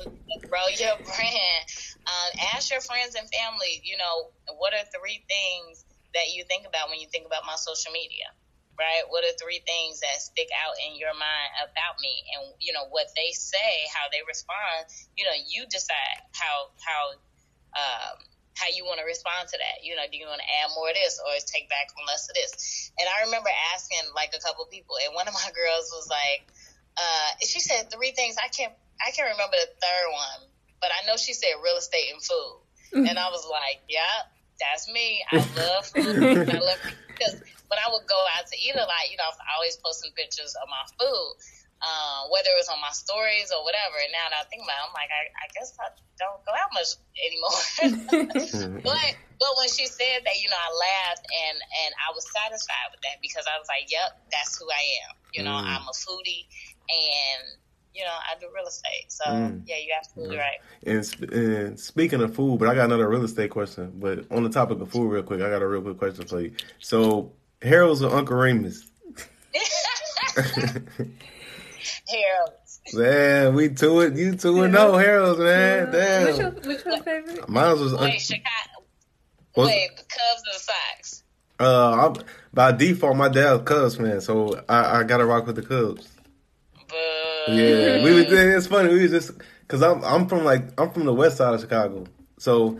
grow your *laughs* brand, uh, ask your friends and family, you know, what are three things that you think about when you think about my social media? Right? What are three things that stick out in your mind about me? And you know what they say, how they respond. You know, you decide how how um, how you want to respond to that. You know, do you want to add more of this or take back on less of this? And I remember asking like a couple people, and one of my *laughs* girls was like, uh, she said three things. I can't I can't remember the third one, but I know she said real estate and food. Mm-hmm. And I was like, yeah, that's me. I *laughs* love food. I love because when I would go out to eat a lot, you know, I always posting pictures of my food, uh, whether it was on my stories or whatever. And now that I think about it, I'm like, I, I guess I don't go out much anymore. *laughs* but but when she said that, you know, I laughed and and I was satisfied with that because I was like, yep, that's who I am. You know, mm. I'm a foodie and you know, I do real estate. So mm. yeah, you're absolutely right. And, and speaking of food, but I got another real estate question. But on the topic of food, real quick, I got a real quick question for you. So Harold's or Uncle Remus? Harold's. Man, we two it. You two and no Harold's, man. Damn. Which your, which your favorite? Mine was. Wait, Chicago. Wait, the Cubs or the Sox? Uh, I'm, by default, my dad's Cubs man, so I, I gotta rock with the Cubs. Yeah, we was. It's funny. We was just because I'm I'm from like I'm from the west side of Chicago, so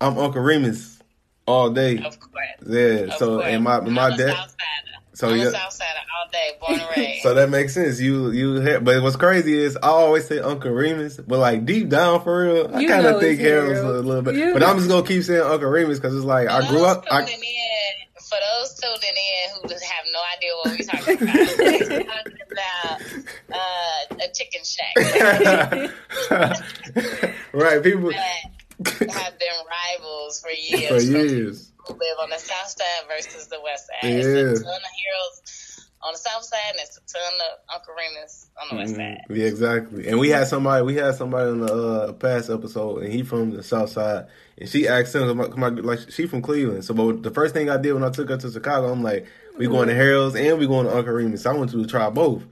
I'm Uncle Remus all day. Of course. Yeah. Of so course. and my my dad. So I'm yeah. South Side all day, born and *laughs* raised. so that makes sense. You you have, but what's crazy is I always say Uncle Remus, but like deep down for real, I kind of think Harold's a little bit. You but I'm just gonna keep saying Uncle Remus because it's like I grew up. I, in, for those tuning in who have no idea what we're talking about, *laughs* we're talking about uh, a chicken shack. *laughs* right, people *laughs* have been rivals for years. For years. Who live on the south side versus the west side. Yeah. It's a ton of Harold's on the south side, and it's a ton of Uncle Remus on the west mm-hmm. side. Yeah, exactly. And we had somebody, we had somebody on the uh, past episode, and he from the south side, and she asked him, like, she from Cleveland. So, but the first thing I did when I took her to Chicago, I'm like, we going to Harold's and we going to Uncle Remus. So I want you to try both.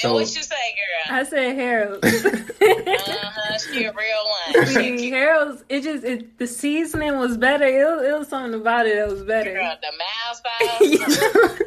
So, and what you say, girl? I said Harold's. uh-huh, she a real one. *laughs* Harold's, it just it, the seasoning was better. It was, it was something about it that was better. Girl, the mild *laughs* sauce.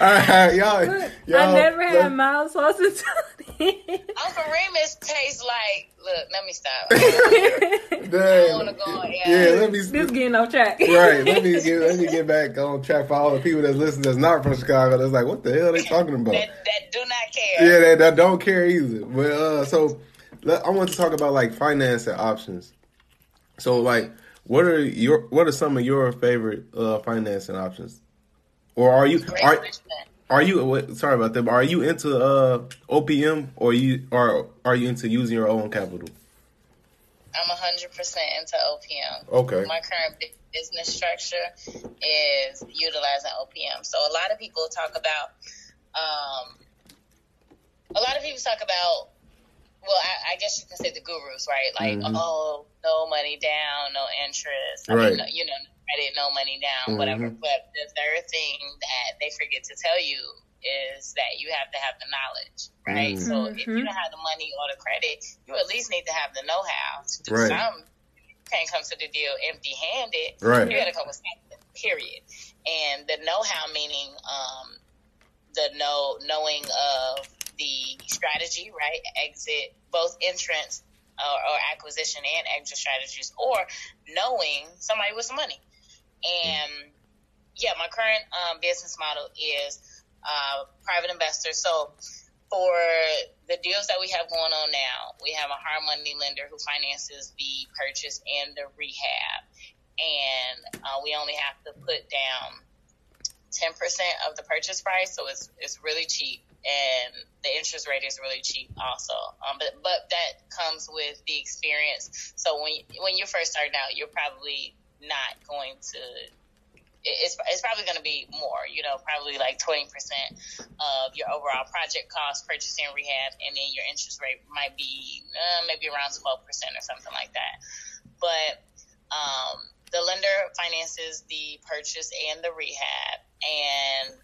All right, y'all, y'all. I never had mild sauce until Uncle Remus tastes like. Look, let me stop. *laughs* I want to go. Yeah. yeah, let me. This getting off track. right. Let me get. Let me get back on track for all the people that listen that's not from Chicago. That's like, what the hell are they talking about? that, that do not care. Yeah, that, that don't care either. But uh, so I want to talk about like finance and options. So like, what are your what are some of your favorite uh, financing options? Or are you are, are you sorry about that? But are you into uh, OPM or you are are you into using your own capital? I'm 100% into OPM. Okay. My current business structure is utilizing OPM. So a lot of people talk about, um, a lot of people talk about, well, I, I guess you can say the gurus, right? Like, mm-hmm. oh, no money down, no interest. I right. Mean, you know, credit, no money down, mm-hmm. whatever. But the third thing that they forget to tell you is that you have to have the knowledge, right? Mm-hmm. So if you don't have the money or the credit, you at least need to have the know-how to do right. some. You can't come to the deal empty-handed. Right. You got to come with something. Period. And the know-how meaning um, the know knowing of the strategy, right? Exit, both entrance or, or acquisition and exit strategies, or knowing somebody with some money. And yeah, my current um, business model is uh, private investors. So for the deals that we have going on now, we have a hard money lender who finances the purchase and the rehab. And uh, we only have to put down 10% of the purchase price. So it's, it's really cheap. And the interest rate is really cheap also. Um, but, but that comes with the experience. So when, when you're first starting out, you're probably not going to it's, it's probably going to be more, you know, probably like 20% of your overall project cost, purchasing rehab, and then your interest rate might be uh, maybe around 12% or something like that. But um, the lender finances the purchase and the rehab, and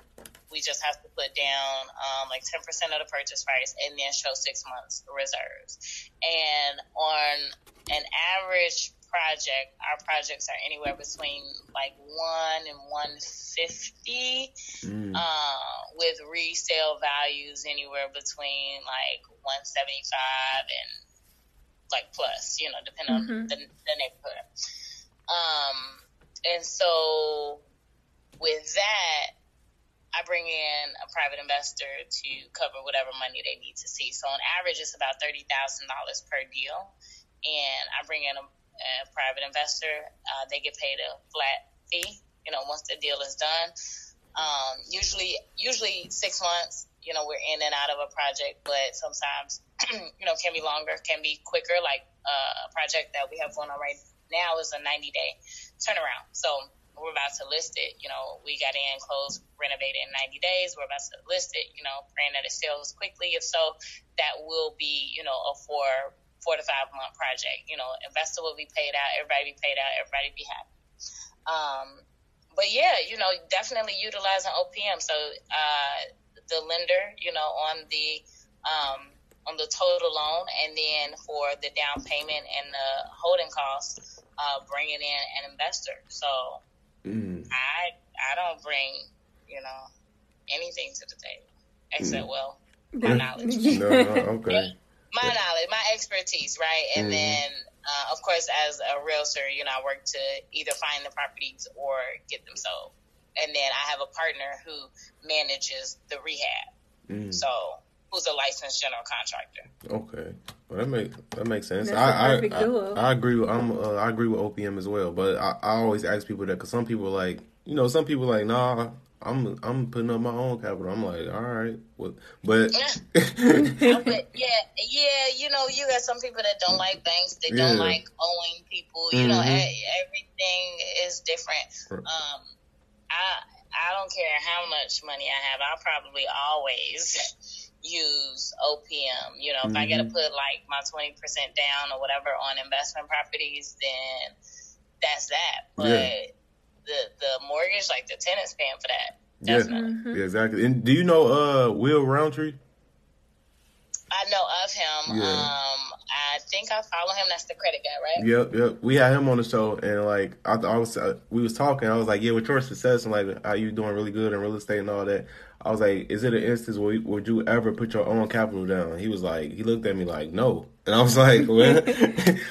we just have to put down um, like 10% of the purchase price and then show six months reserves. And on an average project, our projects are anywhere between like one and one fifty. Mm. Um, with resale values anywhere between like 175 and like plus, you know, depending mm-hmm. on the, the neighborhood. Um, and so with that, I bring in a private investor to cover whatever money they need to see. So on average, it's about thirty thousand dollars per deal, and I bring in a, a private investor. Uh, they get paid a flat fee, you know, once the deal is done. Um, usually, usually six months. You know, we're in and out of a project, but sometimes, *clears throat* you know, can be longer, can be quicker. Like uh, a project that we have going on right now is a ninety day turnaround. So we're about to list it. You know, we got in, closed, renovated in 90 days. We're about to list it. You know, praying that it sells quickly. If so, that will be you know a four four to five month project. You know, investor will be paid out, everybody be paid out, everybody be happy. Um, but yeah, you know, definitely utilizing OPM. So uh, the lender, you know, on the um, on the total loan, and then for the down payment and the holding costs, uh, bringing in an investor. So Mm. I I don't bring you know anything to the table except mm. well my knowledge. *laughs* no, okay. My knowledge, my expertise, right? And mm. then, uh, of course, as a realtor, you know, I work to either find the properties or get them sold. And then I have a partner who manages the rehab. Mm. So, who's a licensed general contractor. Okay. Well, that make that makes sense. I I, I, I, agree. With, I'm uh, I agree with OPM as well. But I, I always ask people that because some people are like you know some people are like nah I'm I'm putting up my own capital. I'm like all right, well, but yeah. *laughs* but yeah, yeah, you know you got some people that don't like banks. They yeah. don't like owing people. You mm-hmm. know everything is different. Um, I I don't care how much money I have. I'll probably always *laughs* use OPM. You know, if mm-hmm. I got to put like my 20% down or whatever on investment properties, then that's that. But yeah. The the like the tenant's paying for that. Definitely. Yeah, mm-hmm. yeah, exactly. And do you know uh Will Roundtree? I know of him. Yeah. Um, I think I follow him. That's the credit guy, right? Yep, yep. We had him on the show, and like I, I was, uh, we was talking. I was like, "Yeah, with your success and like how you doing really good in real estate and all that." I was like, "Is it an instance where you, would you ever put your own capital down?" He was like, he looked at me like, "No," and I was *laughs* like, "Well,"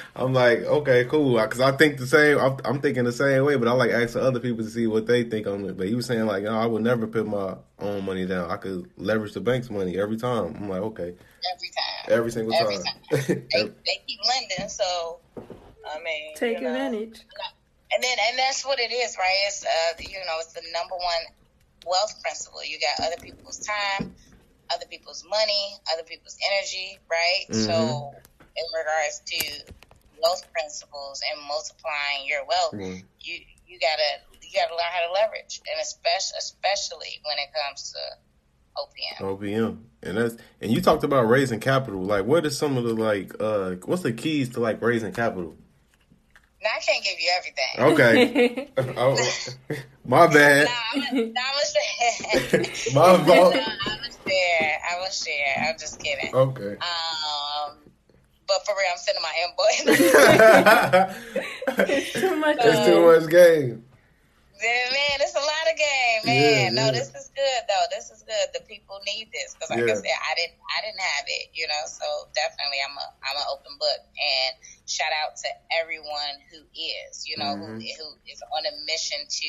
*laughs* I'm like, "Okay, cool," because I think the same. I'm, I'm, thinking the same way, but I like asking other people to see what they think on it. But he was saying like, "No, I would never put my own money down. I could leverage the bank's money every time." I'm like, "Okay." Every time. Every single every time. time. *laughs* they, they keep lending, so I mean, take advantage. Know, and then, and that's what it is, right? It's uh, you know, it's the number one wealth principle. You got other people's time, other people's money, other people's energy, right? Mm-hmm. So, in regards to wealth principles and multiplying your wealth, mm-hmm. you you gotta you gotta learn how to leverage, and especially especially when it comes to OPM. OPM, and that's and you talked about raising capital. Like, what are some of the like? uh What's the keys to like raising capital? Now, I can't give you everything. Okay. *laughs* oh, *laughs* my bad. Nah, I'm, I'm a, my *laughs* fault. No, I'm a share. I'm a share. I'm just kidding. Okay. Um, but for real, I'm sending my invoice. it's too much. It's too much game. Man, it's a lot of game, man. Yeah, no, yeah. this is good though. This is good. The people need this because, like yeah. I said, I didn't, I didn't have it, you know. So definitely, I'm a, I'm an open book. And shout out to everyone who is, you know, mm-hmm. who, who is on a mission to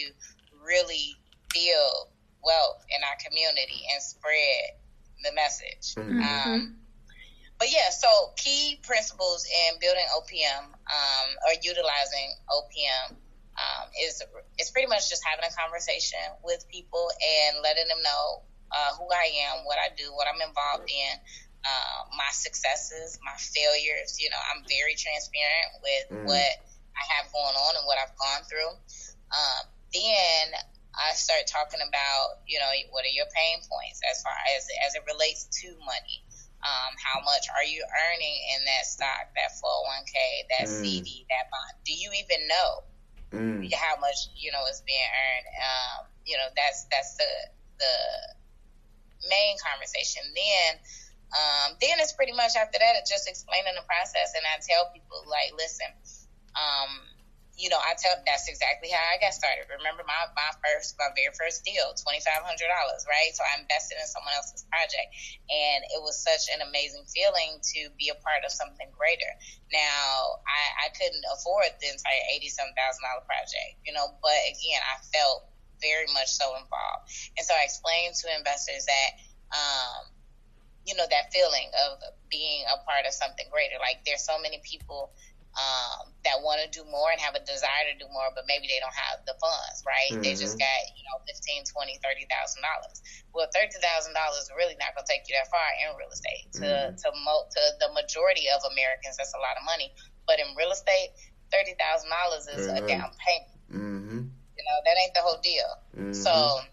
really build wealth in our community and spread the message. Mm-hmm. Um, but yeah, so key principles in building OPM um, or utilizing OPM um, is it's pretty much just having a conversation with people and letting them know uh, who I am, what I do, what I'm involved in, uh, my successes, my failures. You know, I'm very transparent with mm. what I have going on and what I've gone through. Um, then I start talking about, you know, what are your pain points as far as as it relates to money. Um, how much are you earning in that stock, that 401k, that mm. CD, that bond? Do you even know? Mm. how much you know is being earned. Um, you know, that's that's the the main conversation. Then, um, then it's pretty much after that, it's just explaining the process. And I tell people like, listen, um, you know, I tell that's exactly how I got started. Remember my, my first, my very first deal, $2,500, right? So I invested in someone else's project and it was such an amazing feeling to be a part of something greater. Now I, I couldn't afford the entire $87,000 project, you know, but again, I felt very much so involved. And so I explained to investors that, um, you know, that feeling of being a part of something greater. Like there's so many people um, that want to do more and have a desire to do more, but maybe they don't have the funds, right? Mm-hmm. They just mm-hmm. got, you know, fifteen, twenty, thirty thousand dollars. Well, thirty thousand dollars is really not going to take you that far in real estate. To mm-hmm. to mo- to the majority of Americans, that's a lot of money. But in real estate, thirty thousand dollars is mm-hmm. a down payment. Mm-hmm. You know, that ain't the whole deal. Mm-hmm. So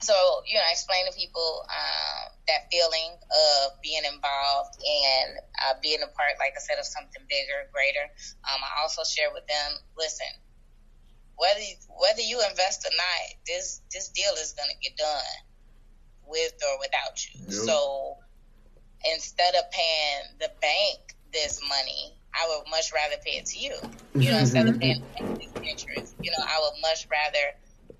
so you know, I explain to people um, that feeling of being involved and uh, being a part, like I said, of something bigger, greater. Um, I also share with them, listen, whether you, whether you invest or not, this this deal is going to get done with or without you. Yep. So instead of paying the bank this money, I would much rather pay it to you. You know, instead of paying interest, you know, I would much rather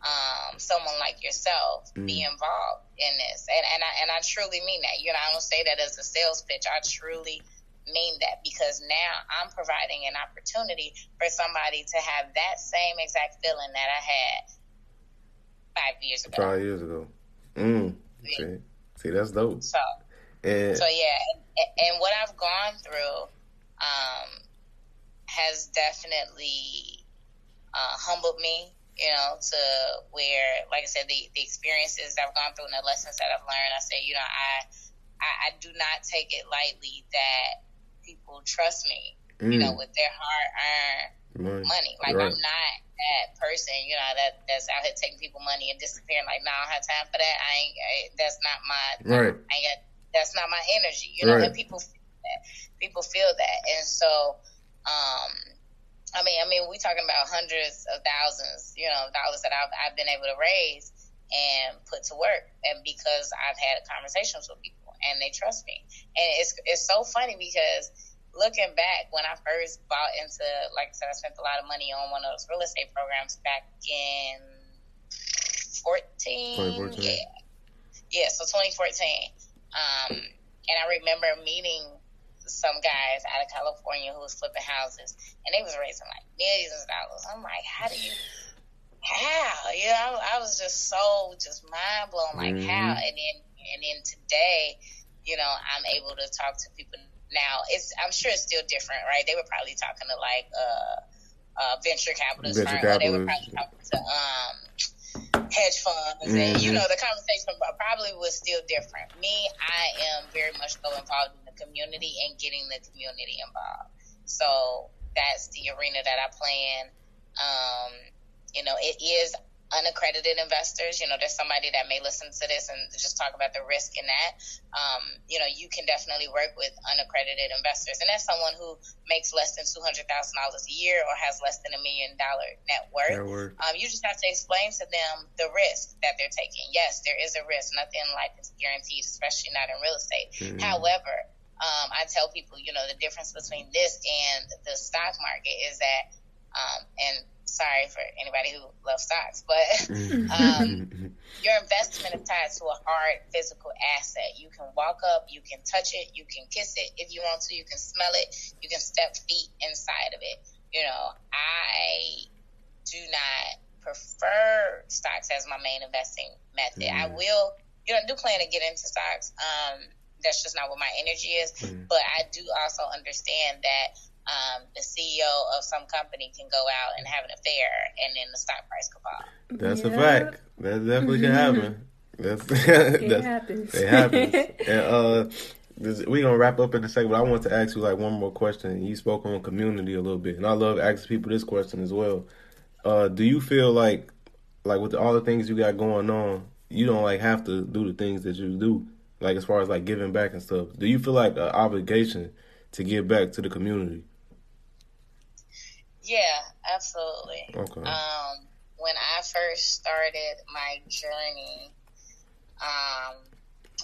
um, someone like yourself mm. be involved in this. And and I and I truly mean that. You know, I don't say that as a sales pitch. I truly mean that because now I'm providing an opportunity for somebody to have that same exact feeling that I had five years ago. Five years ago. Mm. See, see, that's dope. So, and, so yeah, and, and what I've gone through um, has definitely uh, humbled me you know, to where, like I said, the, the experiences that I've gone through and the lessons that I've learned, I say, you know, I, I, I do not take it lightly that people trust me, mm. you know, mm. with their hard earned money. Like right. I'm not that person, you know, that that's out here taking people money and disappearing. Like, no, I don't have time for that. I ain't. I, that's not my. Right. I ain't got. That's not my energy. You know, right. and people feel that. People feel that, and so, um, I mean, I mean, we talking about hundreds of thousands, you know, dollars that I've, I've been able to raise and put to work, and because I've had conversations with people and they trust me, and it's it's so funny because looking back when I first bought into, like I said, I spent a lot of money on one of those real estate programs back in 14, yeah, yeah, so 2014, um, and I remember meeting some guys out of California who was flipping houses, and they was raising like millions of dollars. I'm like, how do you? How? You know, I, I was just so just mind blown, like mm-hmm. how? And then and then today, you know, I'm able to talk to people now. It's I'm sure it's still different, right? They were probably talking to like uh, uh venture capitalists, venture capitalists. they were probably talking to um hedge funds, mm-hmm. and you mm-hmm. know the conversation probably was still different. Me, I am very much so involved in the community and getting the community involved. So that's the arena that I play in. Um, you know, it is unaccredited investors, you know, there's somebody that may listen to this and just talk about the risk in that. Um, you know, you can definitely work with unaccredited investors. And that's someone who makes less than $200,000 a year or has less than a million dollar net worth. Um, you just have to explain to them the risk that they're taking. Yes, there is a risk. Nothing in life is guaranteed, especially not in real estate. Mm-hmm. However, um, I tell people, you know, the difference between this and the stock market is that, um, and sorry for anybody who loves stocks, but um, *laughs* your investment is tied to a hard physical asset. You can walk up, you can touch it, you can kiss it if you want to, you can smell it, you can step feet inside of it. You know, I do not prefer stocks as my main investing method. Mm. I will, you know, I do plan to get into stocks. Um, that's just not what my energy is. Mm. But I do also understand that um, the CEO of some company can go out and have an affair, and then the stock price could fall. That's a fact. That definitely can happen. That's *laughs* it that's, happens. It happens. *laughs* and uh, we're gonna wrap up in a second. But I want to ask you like one more question. You spoke on community a little bit, and I love asking people this question as well. Uh, do you feel like, like with all the things you got going on, you don't like have to do the things that you do, like as far as like giving back and stuff? Do you feel like an obligation to give back to the community? Yeah, absolutely. Okay. Um, when I first started my journey, um,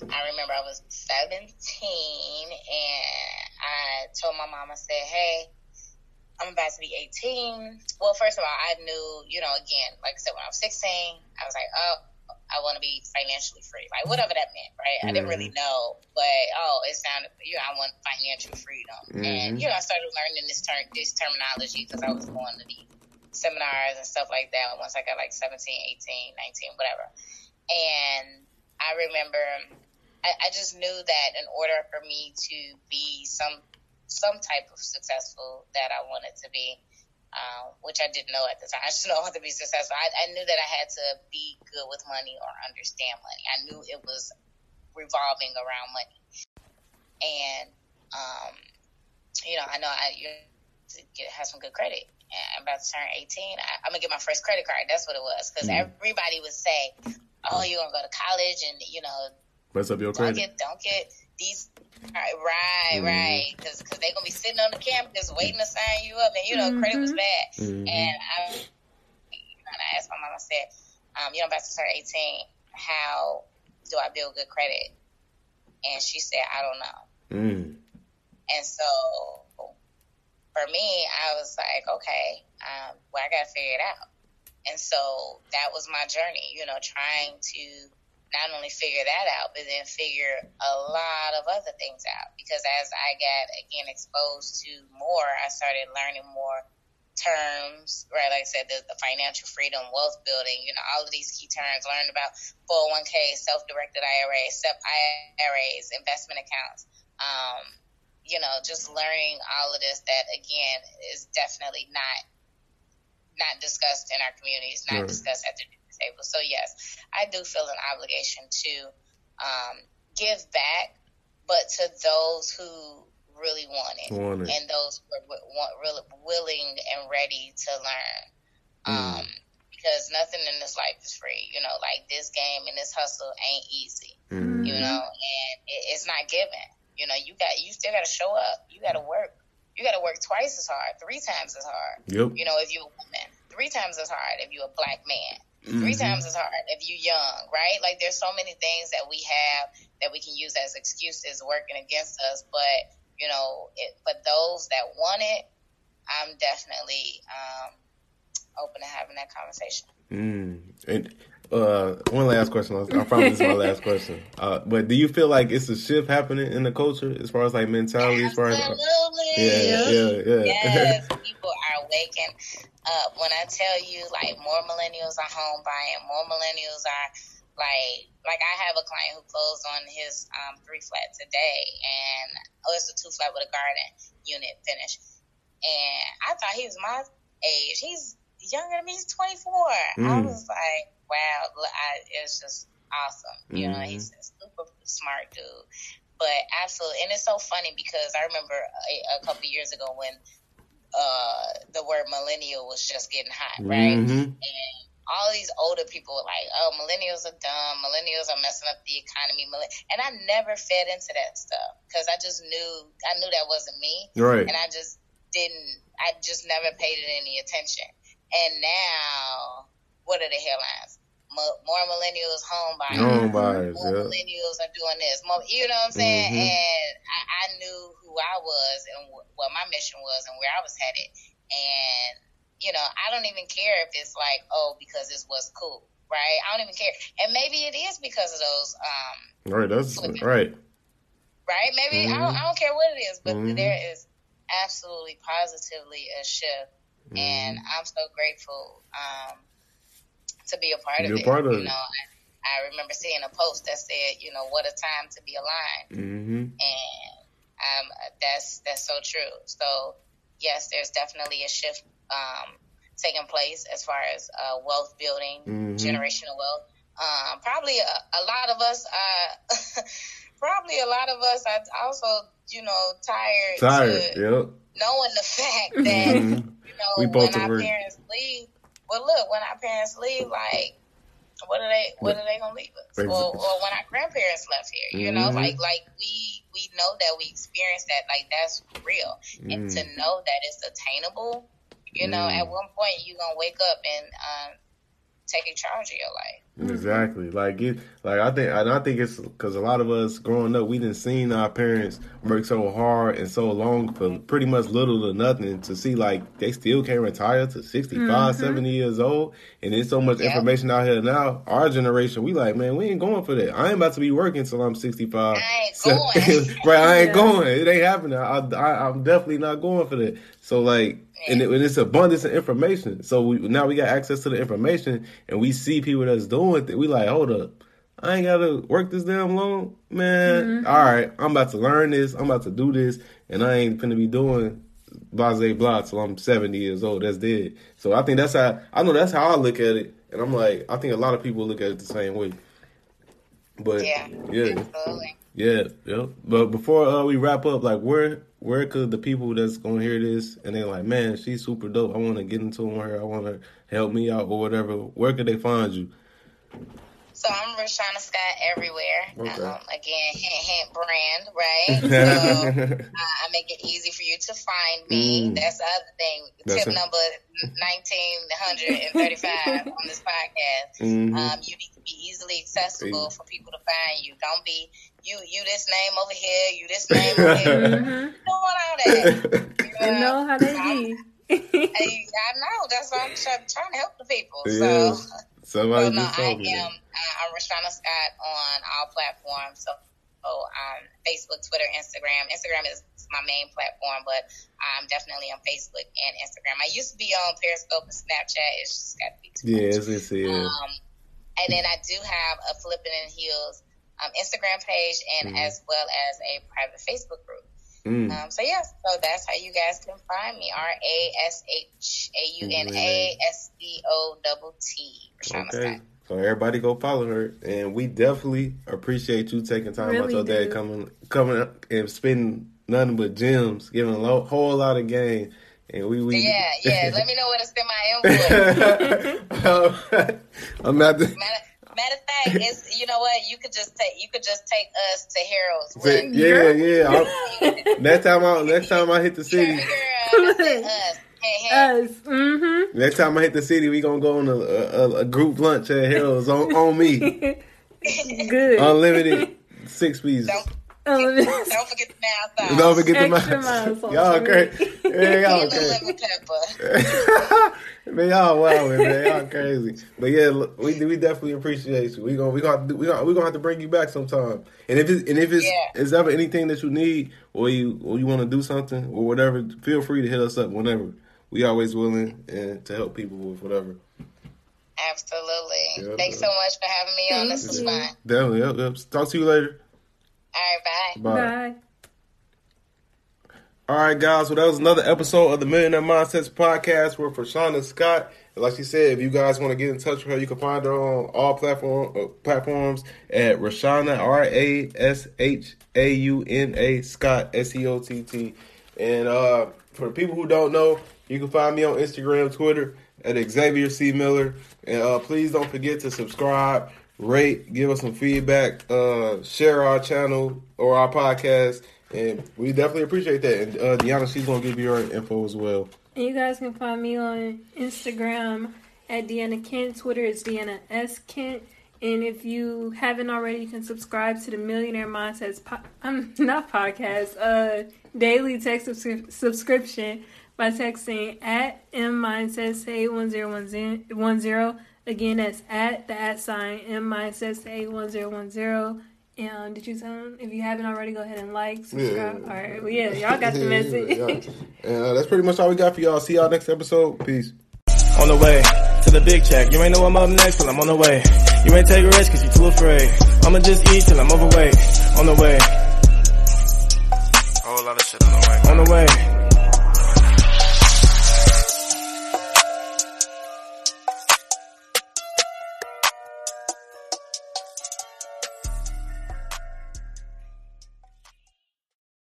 I remember I was 17 and I told my mom, I said, hey, I'm about to be 18. Well, first of all, I knew, you know, again, like I said, when I was 16, I was like, oh, I want to be financially free, like whatever that meant, right? Mm-hmm. I didn't really mm-hmm. know, but oh, it sounded, you know, I want financial freedom, mm-hmm. and you know, I started learning this term, this terminology because I was going to these seminars and stuff like that. Once I got like 17, 18, 19, whatever, and I remember, I, I just knew that in order for me to be some some type of successful that I wanted to be, um, which I didn't know at the time. *laughs* I just know how to be successful. I, I knew that I had to be good with money or understand money. I knew it was revolving around money, and um, you know, I know I you have some good credit. And I'm about to turn 18. I, am gonna get my first credit card. That's what it was. Because mm. everybody would say, "Oh, you're gonna go to college, and you know, mess up your credit. Don't get, don't get these Right, right, mm-hmm. right. Because cause they're gonna be sitting on the campus waiting to sign you up, and you know mm-hmm. credit was bad. Mm-hmm. And I, and I asked my mom. I said, um, "You know, I'm about to turn 18. How do I build good credit?" And she said, "I don't know." Mm. And so for me, I was like, "Okay, um, well, I gotta figure it out." And so that was my journey. You know, trying to not only figure that out, but then figure a lot of other things out. Because as I got again exposed to more, I started learning more terms, right? Like I said, the, the financial freedom, wealth building, you know, all of these key terms. Learned about 401k, self-directed IRAs, SEP IRAs, investment accounts. Um, you know, just learning all of this that again is definitely not not discussed in our communities, not right. discussed at the table. So yes, I do feel an obligation to um, give back, but to those who really want it, want it. and those who are want, really willing and ready to learn. Mm. Um, because nothing in this life is free. You know, like this game and this hustle ain't easy. Mm. You know, and it, it's not given. You know, you got you still got to show up. You got to work. You got to work twice as hard, three times as hard. Yep. You know, if you're a woman, three times as hard if you're a black man. Mm-hmm. Three times as hard if you're young, right? Like there's so many things that we have that we can use as excuses working against us. But you know, it, but those that want it, I'm definitely um, open to having that conversation. Mm. And uh, one last question. I promise this is my last question. Uh, but do you feel like it's a shift happening in the culture as far as like mentality? Absolutely. As far as, yeah, yeah, yeah. Yes, people are waking up. When I tell you, like, more millennials are home buying, more millennials are like, like I have a client who closed on his um, three flat today, and oh, it's a two flat with a garden unit finish. And I thought he was my age. He's younger than me. He's 24. Mm. I was like, wow, I, was just awesome. You mm-hmm. know, he's a super smart dude. But absolutely, and it's so funny because I remember a, a couple years ago when uh, the word millennial was just getting hot, right? Mm-hmm. And all these older people were like, "Oh, millennials are dumb. Millennials are messing up the economy." And I never fed into that stuff because I just knew I knew that wasn't me, right? And I just didn't. I just never paid it any attention. And now, what are the headlines? more millennials home buyers. Home buyers. More yeah. millennials are doing this. More, you know what I'm saying? Mm-hmm. And I, I, knew who I was and w- what my mission was and where I was headed. And you know, I don't even care if it's like, oh, because this was cool, right? I don't even care. And maybe it is because of those. Um, right. That's right. Right. Maybe mm-hmm. I, don't, I don't care what it is, but mm-hmm. there is absolutely positively a shift, and mm-hmm. I'm so grateful. Um, to be a part of it. Part of you know, I, I, remember seeing a post that said, you know, what a time to be alive, mm-hmm. and um, that's that's so true. So yes, there's definitely a shift um, taking place as far as uh, wealth building, mm-hmm. generational wealth. Um, probably a, a, lot of us, uh, *laughs* probably a lot of us are also, you know, tired. Tired, yep. Knowing the fact that, mm-hmm. You know, we when our parents leave, but look, when our parents leave, like, what are they? What are they gonna leave us? Or, or when our grandparents left here, you mm-hmm. know, like, like we we know that we experienced that, like that's real, mm-hmm. and to mm. know that it's attainable, you know, at mm. one point you're gonna wake up and um, take charge of your life. Exactly. Like it. Like I think. And I think it's because a lot of us growing up, we didn't seen our parents work so hard and so long for pretty much little to nothing to see like they still can't retire to 65, mm-hmm. 70 years old. And there's so much yeah. information out here now. Our generation, we like, man, we ain't going for that. I ain't about to be working till I'm 65. I ain't going. *laughs* right. I ain't yeah. going. It ain't happening. I, I, I'm definitely not going for that. So like and, it, and, it's abundance of information. So we, now we got access to the information, and we see people that's doing it. We like, hold up, I ain't gotta work this damn long, man. Mm-hmm. All right, I'm about to learn this. I'm about to do this, and I ain't gonna be doing blase blah till I'm 70 years old. That's dead. So I think that's how I know that's how I look at it, and I'm like, I think a lot of people look at it the same way. But yeah, yeah, absolutely. yeah, yeah. But before uh, we wrap up, like where where could the people that's gonna hear this and they're like, man, she's super dope. I want to get into her. I want to help me out or whatever. Where could they find you? So I'm Rashauna Scott everywhere. Okay. Um, again, hint, hint brand, right? *laughs* so uh, I make it easy for you to find me. Mm. That's the other thing. That's Tip a- number 1935 on this podcast. Mm-hmm. Um, you need to be easily accessible for people to find you. Don't be you you this name over here, you this name over here. *laughs* mm-hmm. Doing all that. You know, know how they be. *laughs* I, I know. That's why I'm trying, trying to help the people. Yeah. So, Somebody so no, I am. I'm Rashauna Scott on all platforms. So, so um, Facebook, Twitter, Instagram. Instagram is my main platform, but I'm definitely on Facebook and Instagram. I used to be on Periscope and Snapchat. It's just got to be too yeah, much. It's, yeah. Um, and then I do have a Flipping in Heels um, Instagram page and mm. as well as a private Facebook group. Mm. Um, so yeah, so that's how you guys can find me. R A S H A U N A S D O double T. Okay. So everybody go follow her, and we definitely appreciate you taking time really out your day coming coming and spending nothing but gems, giving a whole lot of game. And we, we yeah yeah. Let me know where to spend my invoice. *laughs* *laughs* I'm not. The, Matter of fact, it's *laughs* you know what you could just take you could just take us to Harold's. Yeah, yeah. *laughs* next time I next time I hit the city. Girl, us. *laughs* Us. Mm-hmm. Next time I hit the city, we gonna go on a, a, a group lunch at Harold's on, on me. Good. Unlimited six pieces. Don't, don't forget the mild sauce. Don't forget Extra the mild sauce. Y'all crazy. Y'all crazy. *laughs* man, y'all wow, man. Y'all crazy. But yeah, we we definitely appreciate you. We gonna we gonna we gonna we gonna have to bring you back sometime. And if it's and if it's yeah. is ever anything that you need or you or you want to do something or whatever, feel free to hit us up whenever. We always willing and to help people with whatever. Absolutely. Yeah, Thanks so much for having me on. This was fun. Definitely. Yep, yep. Talk to you later. All right. Bye. Bye. bye. All right, guys. So that was another episode of the Millionaire Mindsets podcast with Rashauna Scott. Like she said, if you guys want to get in touch with her, you can find her on all platform uh, platforms at Rashauna R A S H A U N A Scott S E O T T. And uh, for people who don't know, you can find me on Instagram, Twitter at Xavier C Miller. And uh, please don't forget to subscribe, rate, give us some feedback, uh, share our channel or our podcast and we definitely appreciate that. And uh, Deanna, she's gonna give you her info as well. And you guys can find me on Instagram at Deanna Kent. Twitter is Deanna S Kent. And if you haven't already, you can subscribe to the Millionaire Mindsets. Po- I'm *laughs* not podcast. Uh, daily text subscription by texting at M Mindsets eight one zero one zero. Again, that's at the at sign M Mindsets eight one zero one zero. And did you tell them if you haven't already, go ahead and like, subscribe. Yeah. All right, well, yeah, y'all got the message. yeah. And uh, that's pretty much all we got for y'all. See y'all next episode. Peace. On the way to the big check. You ain't know I'm up next, but I'm on the way. You ain't take a risk cause you too afraid. I'ma just eat till I'm overweight. On the way. A whole lot of shit on the way. On the way